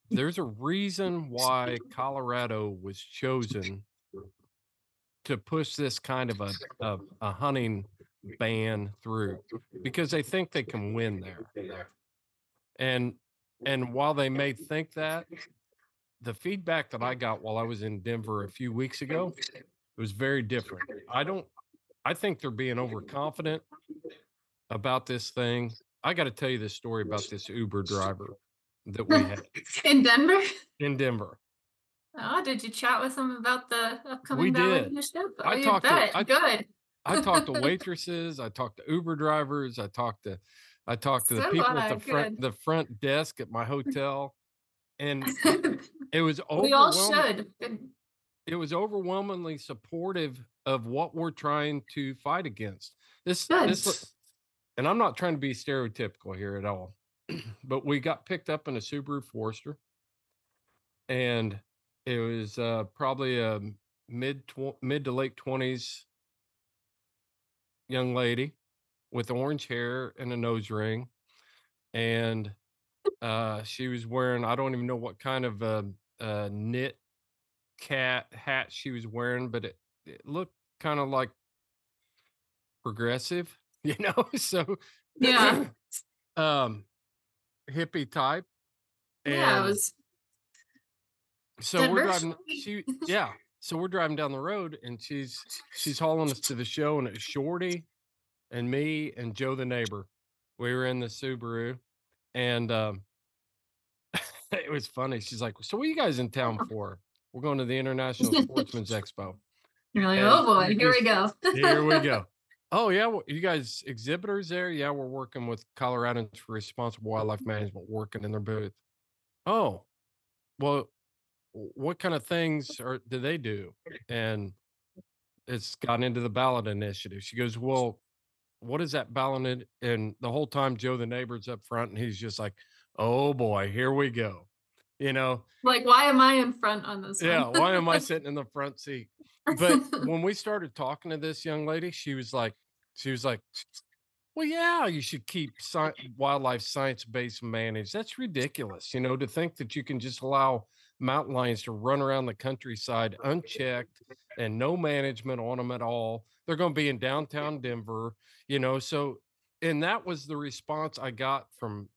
[SPEAKER 1] There's a reason why Colorado was chosen to push this kind of a, a, a hunting ban through because they think they can win there. And and while they may think that, the feedback that I got while I was in Denver a few weeks ago it was very different. I don't I think they're being overconfident about this thing. I got to tell you this story about this Uber driver that we had (laughs)
[SPEAKER 2] In Denver?
[SPEAKER 1] in Denver.
[SPEAKER 2] Oh, did you chat with them about the upcoming
[SPEAKER 1] We did.
[SPEAKER 2] Oh,
[SPEAKER 1] I talked to-
[SPEAKER 2] bet.
[SPEAKER 1] I-
[SPEAKER 2] Good.
[SPEAKER 1] I talked to (laughs) waitresses, I talked to Uber drivers, I talked to I talked to the
[SPEAKER 2] So
[SPEAKER 1] people at the front the front desk at my hotel and (laughs) it was
[SPEAKER 2] we all should.
[SPEAKER 1] It was overwhelmingly supportive of what we're trying to fight against. This
[SPEAKER 2] Good.
[SPEAKER 1] this and I'm not trying to be stereotypical here at all. (clears throat) but we got picked up in a Subaru Forester and it was uh, probably a mid tw- mid to late 20s young lady with orange hair and a nose ring and uh she was wearing i don't even know what kind of uh, uh knit cat hat she was wearing but it, it looked kind of like progressive (laughs) you know so
[SPEAKER 2] Yeah. (clears throat)
[SPEAKER 1] um hippie type
[SPEAKER 2] Yeah, it was
[SPEAKER 1] so we're driving she (laughs) yeah so we're driving down the road and she's she's (laughs) hauling us to the show and it's shorty and me and joe the neighbor we were in the subaru and um (laughs) it was funny she's like so what are you guys in town for? We're going to the international (laughs) sportsman's expo.
[SPEAKER 2] You're like,
[SPEAKER 1] And
[SPEAKER 2] oh boy, here we go. (laughs)
[SPEAKER 1] here we go. Oh yeah well, you guys exhibitors there? Yeah we're working with coloradans for responsible wildlife management working in their booth. Oh well what kind of things are do they do? And it's gotten into the ballot initiative. She goes well what is that ballot in-" and the whole time joe the neighbor's up front and he's just like oh boy here we go you know?
[SPEAKER 2] Like, why am I in front on this
[SPEAKER 1] yeah why am i (laughs) sitting in the front seat? But (laughs) when we started talking to this young lady she was like she was like well yeah you should keep sci- wildlife science-based managed that's ridiculous you know to think that you can just allow mountain lions to run around the countryside unchecked and no management on them at all they're going to be in downtown denver you know so and that was the response i got from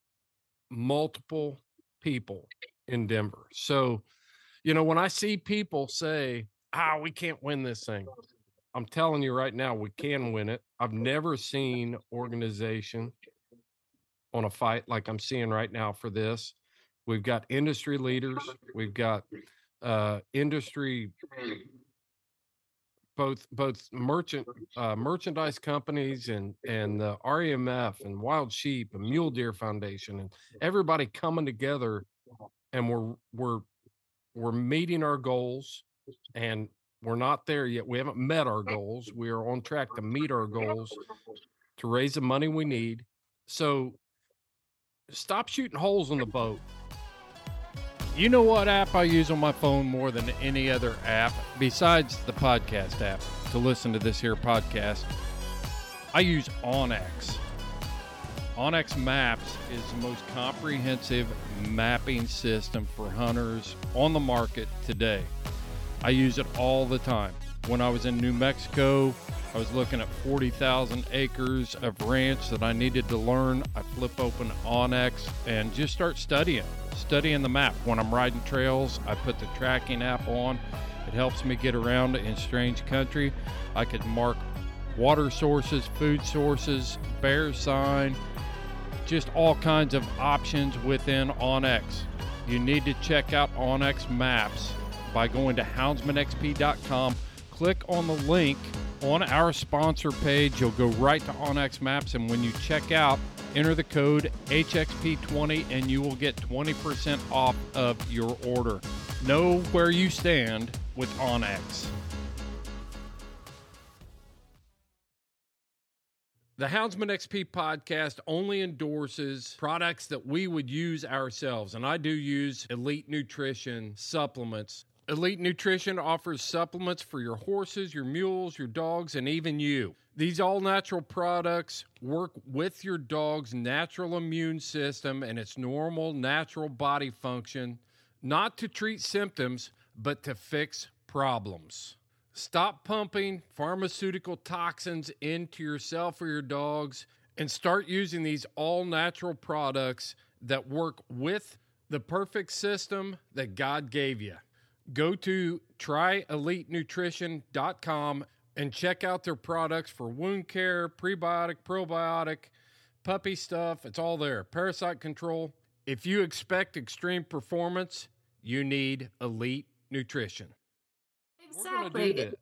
[SPEAKER 1] multiple people in denver so you know when i see people say ah, we can't win this thing. I'm telling you right now, we can win it. I've never seen organization on a fight like I'm seeing right now for this. We've got industry leaders, we've got uh, industry both both merchant uh, merchandise companies and and the REMF and Wild Sheep and Mule Deer Foundation and everybody coming together and we're we're we're meeting our goals and we're not there yet. We haven't met our goals. We are on track to meet our goals to raise the money we need. So stop shooting holes in the boat.
[SPEAKER 4] You know what app I use on my phone more than any other app besides the podcast app to listen to this here podcast? I use onX. onX Maps is the most comprehensive mapping system for hunters on the market today. I use it all the time.
[SPEAKER 1] When I was in New Mexico, I was looking at 40,000 acres of ranch that I needed to learn. I flip open onX and just start studying, studying the map. When I'm riding trails, I put the tracking app on. It helps me get around in strange country. I could mark water sources, food sources, bear sign, just all kinds of options within onX. You need to check out onX Maps by going to houndsmanxp.com. Click on the link on our sponsor page. You'll go right to onX Maps, and when you check out, enter the code HXP20 and you will get 20% off of your order. Know where you stand with onX. The Houndsman XP podcast only endorses products that we would use ourselves, and I do use Elite Nutrition supplements. Elite Nutrition offers supplements for your horses, your mules, your dogs, and even you. These all natural products work with your dog's natural immune system and its normal natural body function, not to treat symptoms, but to fix problems. Stop pumping pharmaceutical toxins into yourself or your dogs and start using these all natural products that work with the perfect system that God gave you. Go to tryelitenutrition.com and check out their products for wound care, prebiotic, probiotic, puppy stuff. It's all there. Parasite control. If you expect extreme performance, you need elite nutrition.
[SPEAKER 2] Exactly.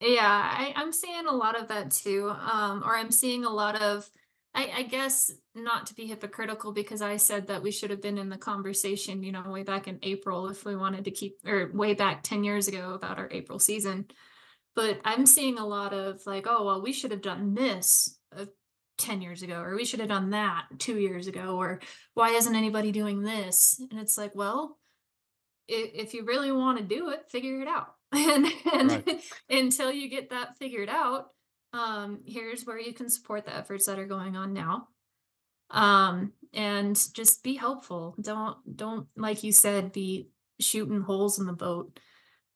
[SPEAKER 2] Yeah, I, I'm seeing a lot of that too. Um, or I'm seeing a lot of, I, I guess, not to be hypocritical because I said that we should have been in the conversation, you know, way back in April if we wanted to keep, or way back 10 years ago about our April season. But I'm seeing a lot of like, oh, well, we should have done this uh, 10 years ago, or we should have done that two years ago, or why isn't anybody doing this? And it's like, well, if, if you really want to do it, figure it out. (laughs) and, and
[SPEAKER 1] Right. (laughs)
[SPEAKER 2] until you get that figured out um here's where you can support the efforts that are going on now. Um and just be helpful. Don't don't like you said be shooting holes in the boat.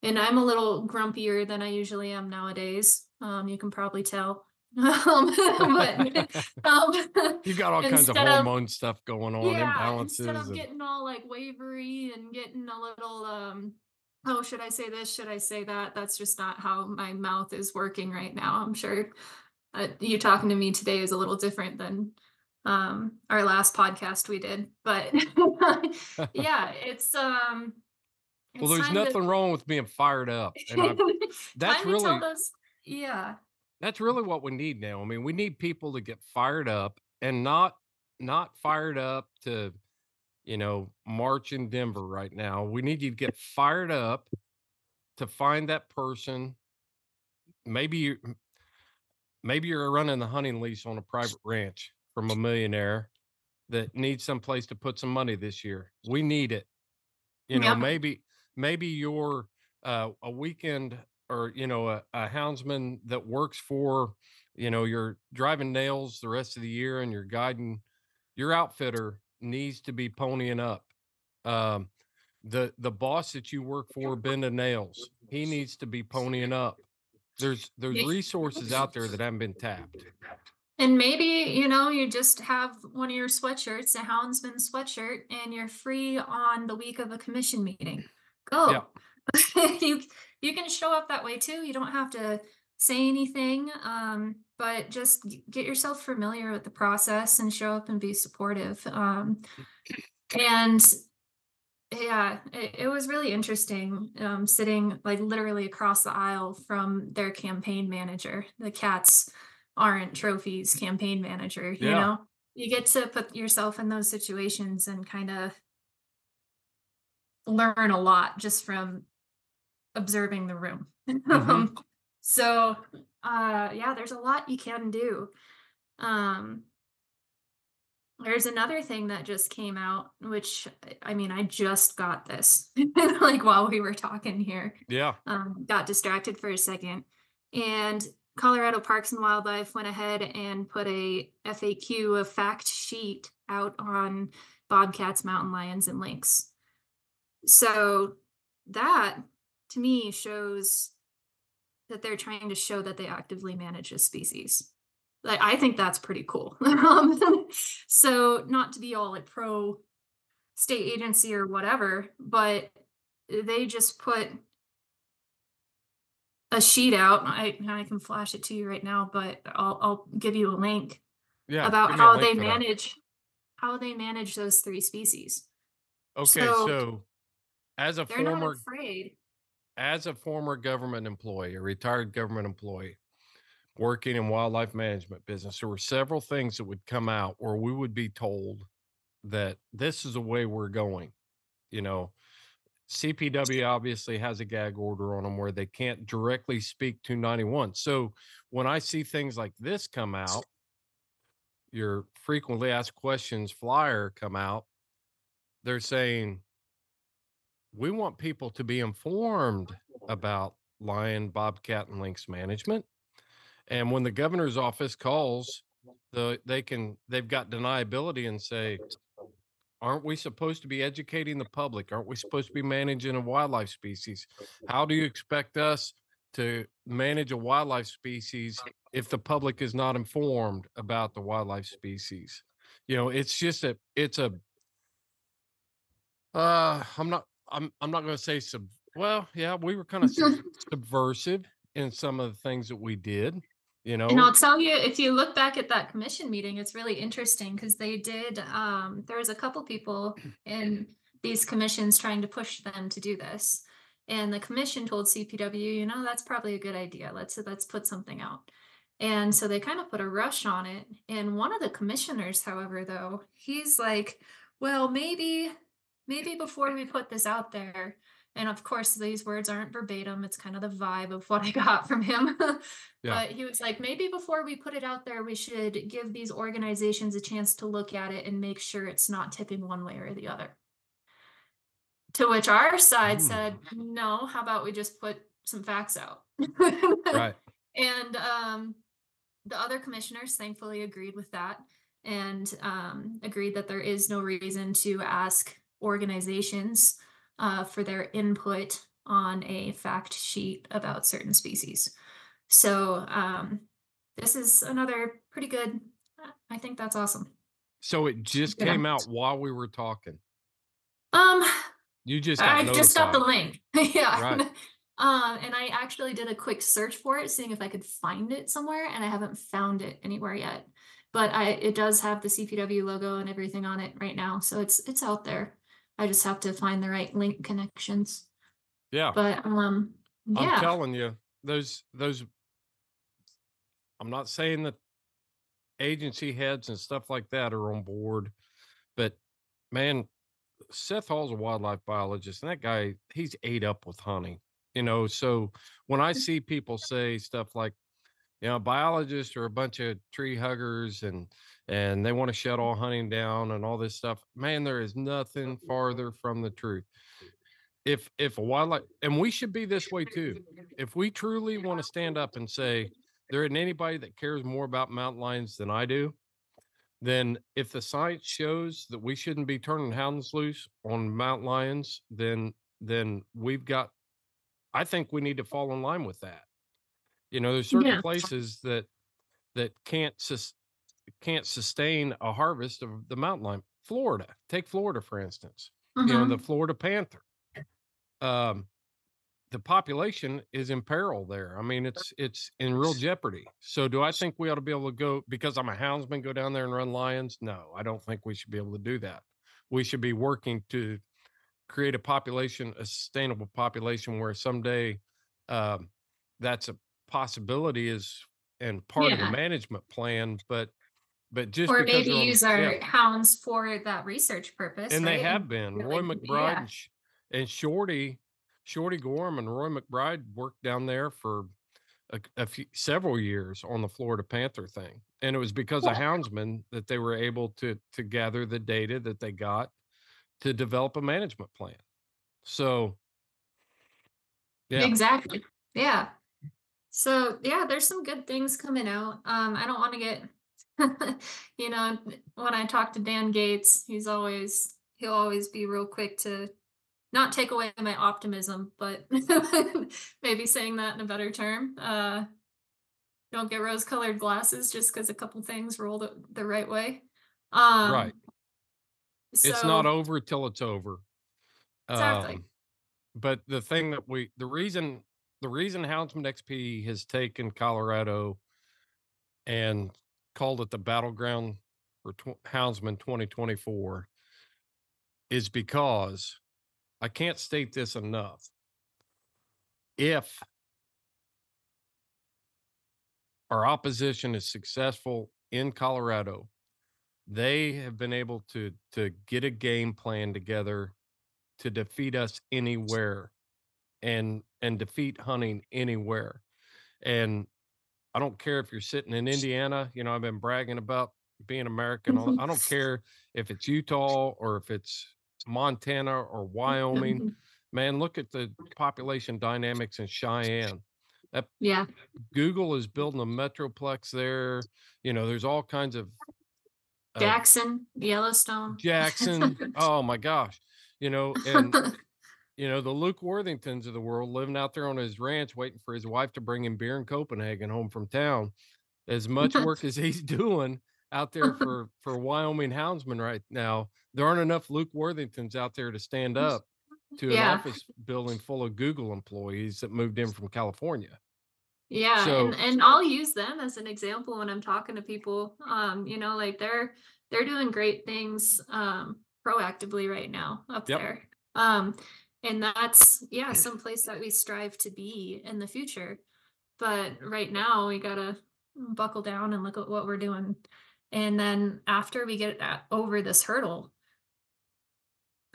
[SPEAKER 2] And i'm a little grumpier than i usually am nowadays. Um you can probably tell. (laughs) Um but (laughs) um
[SPEAKER 5] You've got all kinds of
[SPEAKER 2] instead of-
[SPEAKER 5] hormone stuff going on,
[SPEAKER 2] yeah,
[SPEAKER 5] imbalances.
[SPEAKER 2] instead of
[SPEAKER 5] and-
[SPEAKER 2] getting all like wavery and getting a little um oh should i say this? Should i say that? That's just not how my mouth is working right now i'm sure. Uh, you talking to me today is a little different than um our last podcast we did but (laughs) (laughs) yeah it's um
[SPEAKER 5] well, there's
[SPEAKER 2] time to-
[SPEAKER 5] nothing wrong with being fired up, (laughs) and that's
[SPEAKER 2] time to tell
[SPEAKER 5] really
[SPEAKER 2] those- yeah.
[SPEAKER 5] that's really what we need now. I mean, we need people to get fired up and not not fired up to, you know, march in Denver right now. We need you to get fired up to find that person. Maybe you maybe you're running the hunting lease on a private ranch from a millionaire that needs some place to put some money this year. We need it. You know,
[SPEAKER 2] Yeah.
[SPEAKER 5] maybe maybe you're uh, a weekend or you know a, a houndsman that works for you know you're driving nails the rest of the year and you're guiding your outfitter needs to be ponying up um the the boss that you work for bending nails he needs to be ponying up there's there's resources out there that haven't been tapped
[SPEAKER 2] And maybe, you know, you just have one of your sweatshirts, a houndsman sweatshirt, and you're free on the week of a commission meeting. Go. (laughs) you you can show up that way too. You don't have to say anything. Um, but just get yourself familiar with the process and show up and be supportive. Um and yeah, it, it was really interesting um sitting like literally across the aisle from their campaign manager, the cats aren't trophies campaign manager you
[SPEAKER 5] Yeah.
[SPEAKER 2] know you get to put yourself in those situations and kind of learn a lot just from observing the room Um, (laughs) so uh yeah there's a lot you can do um there's another thing that just came out which i mean i just got this (laughs) like while we were talking here
[SPEAKER 5] yeah
[SPEAKER 2] um, got distracted for a second. And Colorado Parks and Wildlife went ahead and put a FAQ, a fact sheet out on bobcats, mountain lions, and lynx. So that to me shows that they're trying to show that they actively manage a species. Like I think that's pretty cool. (laughs) um, so not to be all like pro state agency or whatever, but they just put a sheet out. I I can flash it to you right now, but I'll I'll give you a link
[SPEAKER 1] Yeah.
[SPEAKER 2] about
[SPEAKER 1] give me a
[SPEAKER 2] how
[SPEAKER 1] link
[SPEAKER 2] they
[SPEAKER 1] for that.
[SPEAKER 2] manage how they manage those three species.
[SPEAKER 1] Okay,
[SPEAKER 2] so-
[SPEAKER 1] so, as a
[SPEAKER 2] They're not
[SPEAKER 1] former
[SPEAKER 2] afraid.
[SPEAKER 1] As a former government employee, a retired government employee, working in wildlife management business, there were several things that would come out where we would be told that this is the way we're going. You know, CPW obviously has a gag order on them where they can't directly speak to 91. So when I see things like this come out, your frequently asked questions flyer come out, they're saying, we want people to be informed about lion, bobcat, and lynx management. And when the governor's office calls, the they can they've got deniability and say, aren't we supposed to be educating the public? Aren't we supposed to be managing a wildlife species? How do you expect us to manage a wildlife species if the public is not informed about the wildlife species? You know, it's just a it's a uh I'm not I'm I'm not going to say sub well, yeah, we were kind of sub- subversive in some of the things that we did, you know.
[SPEAKER 2] And I'll tell you, if you look back at that commission meeting, it's really interesting because they did. Um, there was a couple people in these commissions trying to push them to do this, and the commission told CPW, you know, that's probably a good idea. Let's let's put something out. And so they kind of put a rush on it. And one of the commissioners, however, though, he's like, well, maybe, maybe before we put this out there, and of course, these words aren't verbatim. It's kind of the vibe of what I got from him. (laughs)
[SPEAKER 1] Yeah.
[SPEAKER 2] But he was like, maybe before we put it out there, we should give these organizations a chance to look at it and make sure it's not tipping one way or the other. To which our side
[SPEAKER 1] Hmm.
[SPEAKER 2] said, no, how about we just put some facts out?
[SPEAKER 1] right. (laughs)
[SPEAKER 2] And um, the other commissioners thankfully agreed with that and um, agreed that there is no reason to ask organizations uh, for their input on a fact sheet about certain species. So um, this is another pretty good. I think that's awesome.
[SPEAKER 1] So it just
[SPEAKER 2] Yeah.
[SPEAKER 1] came out while we were talking.
[SPEAKER 2] Um,
[SPEAKER 1] You just got
[SPEAKER 2] I just got the link. (laughs) yeah.
[SPEAKER 1] Right. (laughs)
[SPEAKER 2] Um, and I actually did a quick search for it, seeing if I could find it somewhere, and I haven't found it anywhere yet. But I it does have the CPW logo and everything on it right now, so it's it's out there. I just have to find the right link connections.
[SPEAKER 1] Yeah.
[SPEAKER 2] But um, yeah.
[SPEAKER 1] I'm telling you, those those I'm not saying that agency heads and stuff like that are on board, but man, Seth Hall's a wildlife biologist, and that guy, he's ate up with hunting. You know, so when I (laughs) see people say stuff like, you know, biologists are a bunch of tree huggers and and they want to shut mm. all hunting down and all this stuff, man, there is nothing mm-hmm. farther from the truth. If if a wildlife and we should be this way too. If we truly want to stand up and say there isn't anybody that cares more about mountain lions than I do, then if the science shows that we shouldn't be turning hounds loose on mountain lions, then then we've got I think we need to fall in line with that. You know, there's certain
[SPEAKER 2] Yeah.
[SPEAKER 1] places that that can't sus- can't sustain a harvest of the mountain lion. Florida, take Florida for instance. You know,
[SPEAKER 2] Mhm.
[SPEAKER 1] the Florida panther. Um, the population is in peril there. I mean, it's it's in real jeopardy. So, do I think we ought to be able to go because I'm a houndsman go down there and run lions? No, I don't think we should be able to do that. We should be working to create a population, a sustainable population where someday um, that's a possibility is and part of the management plan. But but just
[SPEAKER 2] or
[SPEAKER 1] they're
[SPEAKER 2] use our
[SPEAKER 1] yeah
[SPEAKER 2] hounds for that research purpose.
[SPEAKER 1] and they have been. Roy McBride
[SPEAKER 2] yeah.
[SPEAKER 1] and, Shorty, Shorty Gorham and Roy McBride worked down there for a, a few, several years on the Florida Panther thing, and it was because of houndsmen that they were able to to gather the data that they got to develop a management plan. So, yeah,
[SPEAKER 2] Exactly. Yeah. So yeah, there's some good things coming out. Um, I don't want to get, (laughs) you know, when I talk to Dan Gates, he's always he'll always be real quick to not take away my optimism, but (laughs) maybe saying that in a better term. Uh, don't get rose colored glasses just because a couple things roll the, the right way. Um,
[SPEAKER 1] right. it's not over till it's over.
[SPEAKER 2] Exactly.
[SPEAKER 1] Um, but the thing that we, the reason, the reason Houndsman XP has taken Colorado and called it the battleground for tw- Houndsman 2024 is because I can't state this enough. If our opposition is successful in Colorado, they have been able to to get a game plan together to defeat us anywhere and and defeat hunting anywhere. And I don't care if you're sitting in Indiana, you know, I've been bragging about being American. all- I don't care if it's Utah or if it's Montana or Wyoming. Man, look at the population dynamics in Cheyenne. That
[SPEAKER 2] yeah.
[SPEAKER 1] Google is building a metroplex there. You know, there's all kinds of uh,
[SPEAKER 2] Jackson, Yellowstone. (laughs)
[SPEAKER 1] Jackson. oh my gosh. You know, and (laughs) you know, the Luke Worthingtons of the world living out there on his ranch waiting for his wife to bring him beer in Copenhagen home from town. As (laughs) much work as he's (laughs) doing out there (laughs) for for Wyoming houndsmen right now, there aren't enough Luke Worthingtons out there to stand up to an
[SPEAKER 2] Yeah.
[SPEAKER 1] office building full of Google employees that moved in from California.
[SPEAKER 2] Yeah,
[SPEAKER 1] So-
[SPEAKER 2] and, and I'll use them as an example when I'm talking to people. Um, you know, like they're they're doing great things um proactively right now up
[SPEAKER 1] Yep.
[SPEAKER 2] there. Um, and that's yeah, someplace that we strive to be in the future. But right now we gotta buckle down and look at what we're doing. And then after we get over this hurdle,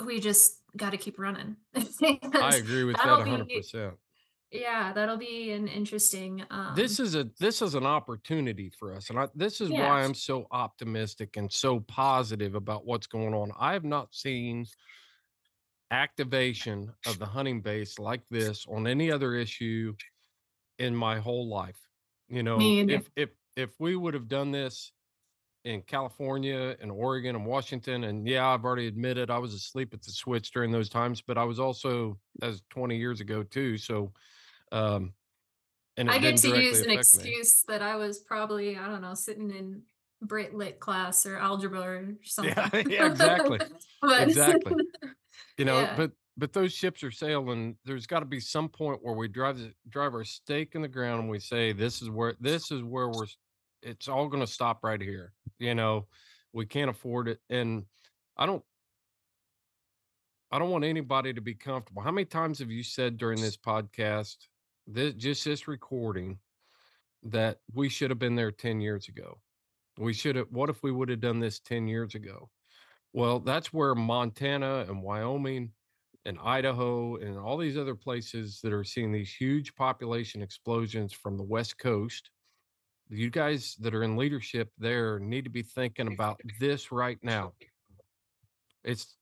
[SPEAKER 2] we just got to keep running. (laughs)
[SPEAKER 1] I agree with that
[SPEAKER 2] That'll be-
[SPEAKER 1] hundred percent.
[SPEAKER 2] Yeah, that'll be an interesting. Um,
[SPEAKER 1] this is a this is an opportunity for us and I, this is
[SPEAKER 2] Yeah.
[SPEAKER 1] why i'm so optimistic and so positive about what's going on i have not seen activation of the hunting base like this on any other issue in my whole life you know if if if we would have done this in california and oregon and washington and yeah i've already admitted i was asleep at the switch during those times but i was also as 20 years ago too so um and
[SPEAKER 2] I get to use an
[SPEAKER 1] affect me.
[SPEAKER 2] excuse that I was probably, I don't know, sitting in Brit Lit class or algebra or something.
[SPEAKER 1] Yeah, (laughs) yeah, exactly. (laughs)
[SPEAKER 2] But-
[SPEAKER 1] Exactly. you know
[SPEAKER 2] Yeah.
[SPEAKER 1] but but those ships are sailing there's got to be some point where we drive the, drive our stake in the ground and we say this is where this is where we're it's all going to stop right here you know we can't afford it and i don't i don't want anybody to be comfortable how many times have you said during this podcast this just this recording that we should have been there 10 years ago we should have what if we would have done this 10 years ago well, that's where Montana and Wyoming and Idaho and all these other places that are seeing these huge population explosions from the West Coast. You guys that are in leadership there need to be thinking about this right now. It's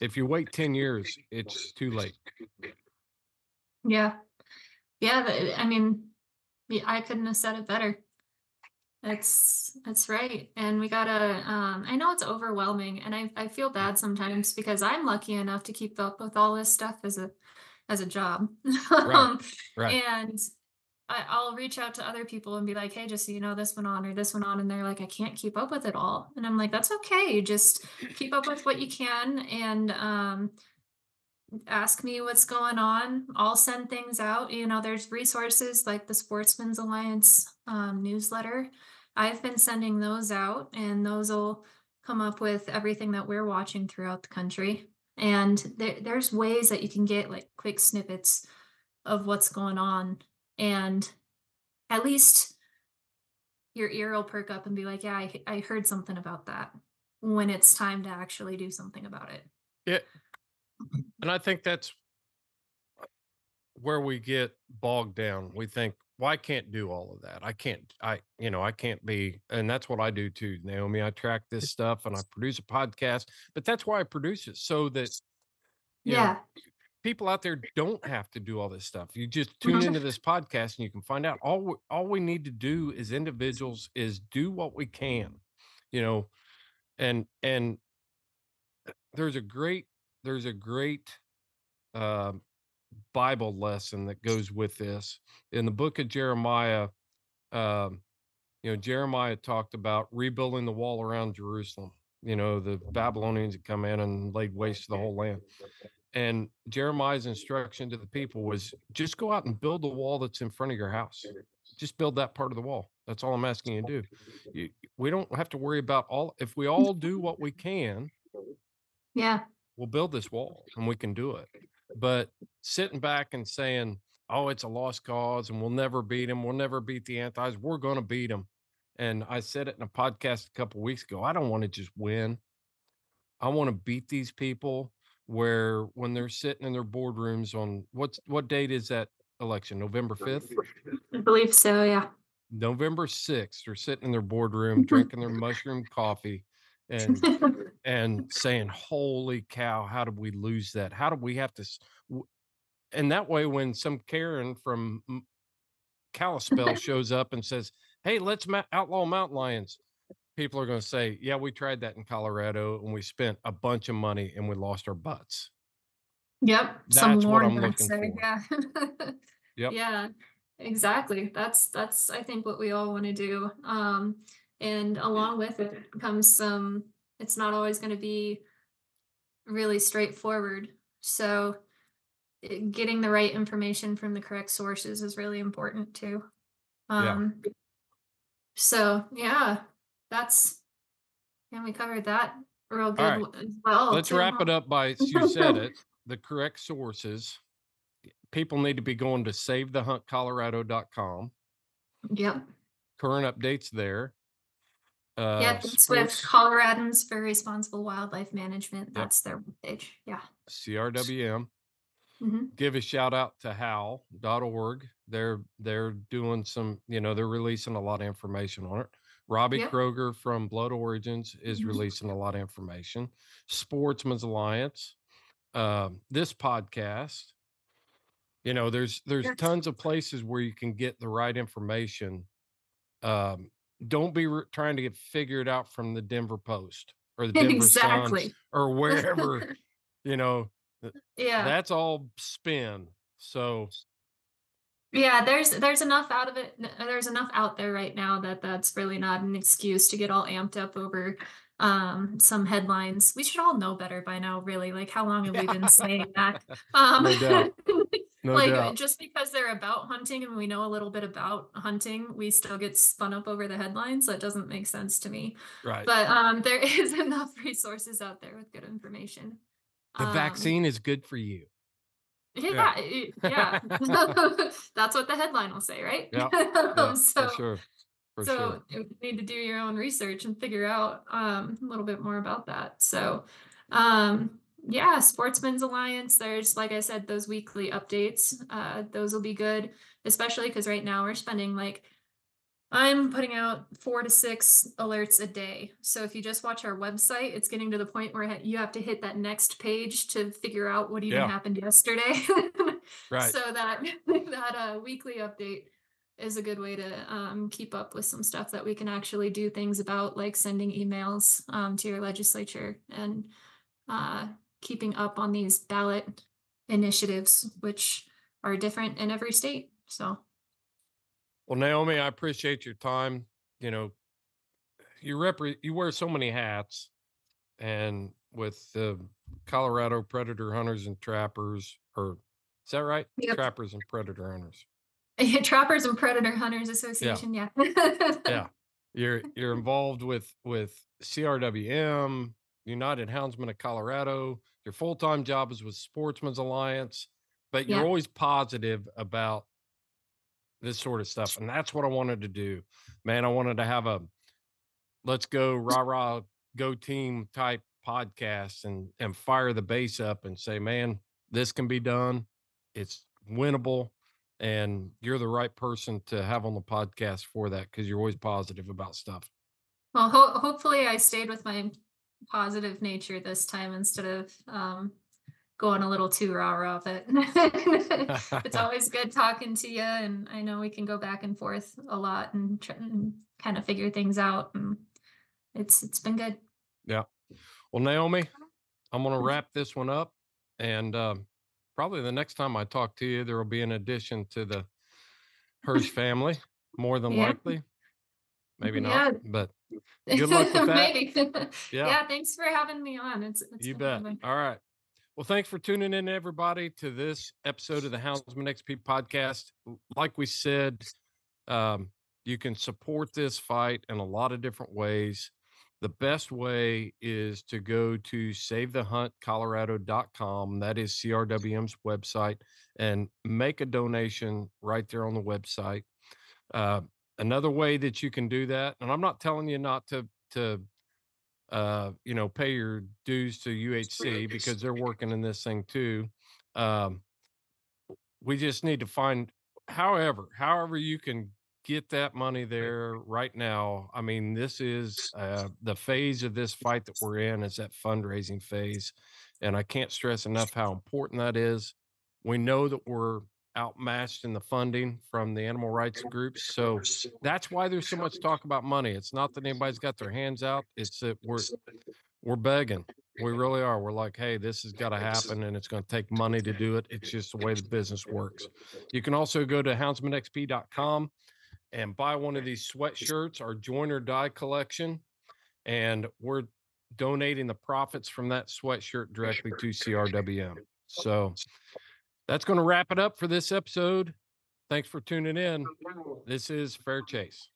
[SPEAKER 1] if you wait 10 years, it's too late.
[SPEAKER 2] yeah. Yeah. I mean, I couldn't have said it better. That's that's right. And we gotta um I know it's overwhelming and I, I feel bad sometimes because I'm lucky enough to keep up with all this stuff as a as a job. Um, (laughs)
[SPEAKER 1] right.
[SPEAKER 2] And I, I'll reach out to other people and be like, hey, just so you know, this went on or this went on. And they're like, I can't keep up with it all. And I'm like, that's okay. Just keep up with what you can and um ask me what's going on. I'll send things out. You know, there's resources like the Sportsmen's Alliance um, newsletter. I've been sending those out, and those will come up with everything that we're watching throughout the country. And there, there's ways that you can get like quick snippets of what's going on, and at least your ear will perk up and be like, "Yeah, I, I heard something about that." When it's time to actually do something about it.
[SPEAKER 1] Yeah. And I think that's where we get bogged down. We think, well, I can't do all of that. I can't, I, you know, I can't be, and that's what I do too, Naomi. I track this stuff and I produce a podcast, but that's why I produce it so that, you know,
[SPEAKER 2] yeah.
[SPEAKER 1] people out there don't have to do all this stuff. You just tune
[SPEAKER 2] Mhm.
[SPEAKER 1] into this podcast and you can find out all we, all we need to do as individuals is do what we can, you know, and and uh, there's a great there's a great uh, Bible lesson that goes with this. In the book of Jeremiah, um, you know, Jeremiah talked about rebuilding the wall around Jerusalem. You know, the Babylonians had come in and laid waste to the whole land. And Jeremiah's instruction to the people was just go out and build the wall that's in front of your house. Just build that part of the wall. That's all I'm asking you to do. You, we don't have to worry about all, if we all do what we can,
[SPEAKER 2] Yeah.
[SPEAKER 1] We'll build this wall and we can do it. But sitting back and saying, oh, it's a lost cause and we'll never beat them, we'll never beat the antis, we're going to beat them. And I said it in a podcast a couple weeks ago. I don't want to just win. I want to beat these people where when they're sitting in their boardrooms on what's what date is that election? November 5th?
[SPEAKER 2] I believe so. Yeah.
[SPEAKER 1] November 6th, they're sitting in their boardroom drinking their mushroom coffee and (laughs) and saying, "Holy cow, how did we lose that? How did we have to?" And that way, when some Karen from Kalispell (laughs) shows up and says, "Hey, let's ma- outlaw mountain lions," people are going to say, "Yeah, we tried that in Colorado, and we spent a bunch of money, and we lost our butts."
[SPEAKER 2] Yep. Some
[SPEAKER 1] That's what
[SPEAKER 2] more
[SPEAKER 1] I'm
[SPEAKER 2] would
[SPEAKER 1] looking
[SPEAKER 2] say,
[SPEAKER 1] for.
[SPEAKER 2] Yeah. (laughs)
[SPEAKER 1] Yep.
[SPEAKER 2] Yeah. Exactly. That's that's I think what we all want to do. Um, and along with it comes some. It's not always going to be really straightforward. So, getting the right information from the correct sources is really important too.
[SPEAKER 1] Yeah.
[SPEAKER 2] Um, so yeah, that's and we covered that real good
[SPEAKER 1] right.
[SPEAKER 2] as well.
[SPEAKER 1] Let's
[SPEAKER 2] too,
[SPEAKER 1] wrap it up by you said it. (laughs) The correct sources. People need to be going to savethehuntcolorado.com.
[SPEAKER 2] Yep.
[SPEAKER 1] Current updates there. Uh,
[SPEAKER 2] Yep, it's with Coloradans for Responsible Wildlife Management. That's their page. Yeah.
[SPEAKER 1] CRWM.
[SPEAKER 2] hmm
[SPEAKER 1] Give a shout out to howl.org. They're they're doing some, you know, they're releasing a lot of information on it. Robbie
[SPEAKER 2] Yep.
[SPEAKER 1] Kroger from Blood Origins is
[SPEAKER 2] Mhm.
[SPEAKER 1] releasing a lot of information. Sportsmen's Alliance, um, this podcast. You know, there's there's
[SPEAKER 2] Yes.
[SPEAKER 1] tons of places where you can get the right information. Um, don't be re- trying to get figured out from the Denver Post or the (laughs) Denver
[SPEAKER 2] Exactly.
[SPEAKER 1] or (laughs) wherever. you know,
[SPEAKER 2] Yeah.
[SPEAKER 1] that's all spin. So
[SPEAKER 2] yeah, there's there's enough out of it. There's enough out there right now that that's really not an excuse to get all amped up over um some headlines. We should all know better by now, really. Like how long have we been (laughs) saying that? Um
[SPEAKER 1] No. No
[SPEAKER 2] like
[SPEAKER 1] doubt.
[SPEAKER 2] just because they're about hunting and we know a little bit about hunting, we still get spun up over the headlines. That doesn't make sense to me.
[SPEAKER 1] right.
[SPEAKER 2] But um there (laughs) is enough resources out there with good information.
[SPEAKER 1] the
[SPEAKER 2] Um,
[SPEAKER 1] vaccine is good for you.
[SPEAKER 2] Yeah, it- yeah. (laughs) (laughs) That's what the headline will say, right?
[SPEAKER 1] Yeah, Yeah,
[SPEAKER 2] so
[SPEAKER 1] for sure. For
[SPEAKER 2] so
[SPEAKER 1] sure.
[SPEAKER 2] you need to do your own research and figure out um, a little bit more about that. So, um, yeah, Sportsmen's Alliance. There's, like I said, those weekly updates. Uh, those will be good, especially because right now we're spending like I'm putting out four to six alerts a day. So if you just watch our website, it's getting to the point where you have to hit that next page to figure out what even
[SPEAKER 1] Yeah.
[SPEAKER 2] happened yesterday. (laughs)
[SPEAKER 1] Right.
[SPEAKER 2] So that (laughs) that uh, weekly update is a good way to um, keep up with some stuff that we can actually do things about, like sending emails um, to your legislature and uh, keeping up on these ballot initiatives, which are different in every state. So
[SPEAKER 1] Well, Naomi, I appreciate your time. You know, you rep you wear so many hats, and with the Colorado Predator Hunters and Trappers, or is that right?
[SPEAKER 2] Yep.
[SPEAKER 1] Trappers and Predator Hunters. (laughs)
[SPEAKER 2] Trappers and Predator Hunters Association, yeah.
[SPEAKER 1] Yeah, (laughs) you're you're involved with with CRWM, United Houndsmen of Colorado. Your full time job is with Sportsmen's Alliance, but you're always positive about this sort of stuff, and that's what I wanted to do, man. I wanted to have a let's go rah rah go team type podcast and and fire the base up and say, man, this can be done. It's winnable. And you're the right person to have on the podcast for that because you're always positive about stuff.
[SPEAKER 2] Well, ho- hopefully, I stayed with my positive nature this time instead of um, going a little too rah rah. But it's always good talking to you, and I know we can go back and forth a lot and, try and kind of figure things out. And it's it's been good.
[SPEAKER 1] Yeah. Well, Naomi, I'm going to wrap this one up and um, probably the next time I talk to you, there will be an addition to the Hersh (laughs) family, more than
[SPEAKER 2] Yeah.
[SPEAKER 1] likely. Maybe
[SPEAKER 2] Yeah.
[SPEAKER 1] not, but good luck (laughs) with that. (laughs) Yeah.
[SPEAKER 2] yeah. Thanks for having me on. It's, it's
[SPEAKER 1] you bet.
[SPEAKER 2] lovely.
[SPEAKER 1] All right. Well, thanks for tuning in, everybody, to this episode of the Houndsman XP podcast. Like we said, um, you can support this fight in a lot of different ways. The best way is to go to savethehuntcolorado.com. That is CRWM's website and make a donation right there on the website. Uh, another way that you can do that, and I'm not telling you not to, to, uh, you know, pay your dues to UHC because they're working in this thing too. Um, we just need to find, however, however you can get that money there right now. I mean, this is uh, the phase of this fight that we're in is that fundraising phase, and I can't stress enough how important that is. We know that we're outmatched in the funding from the animal rights groups, so that's why there's so much talk about money. It's not that anybody's got their hands out; it's that we're we're begging. We really are. We're like, hey, this has got to happen, and it's going to take money to do it. It's just the way the business works. You can also go to houndsmanxp.com and buy one of these sweatshirts, our join or die collection, and we're donating the profits from that sweatshirt directly to CRWM. So that's going to wrap it up for this episode. Thanks for tuning in. This is Fair Chase.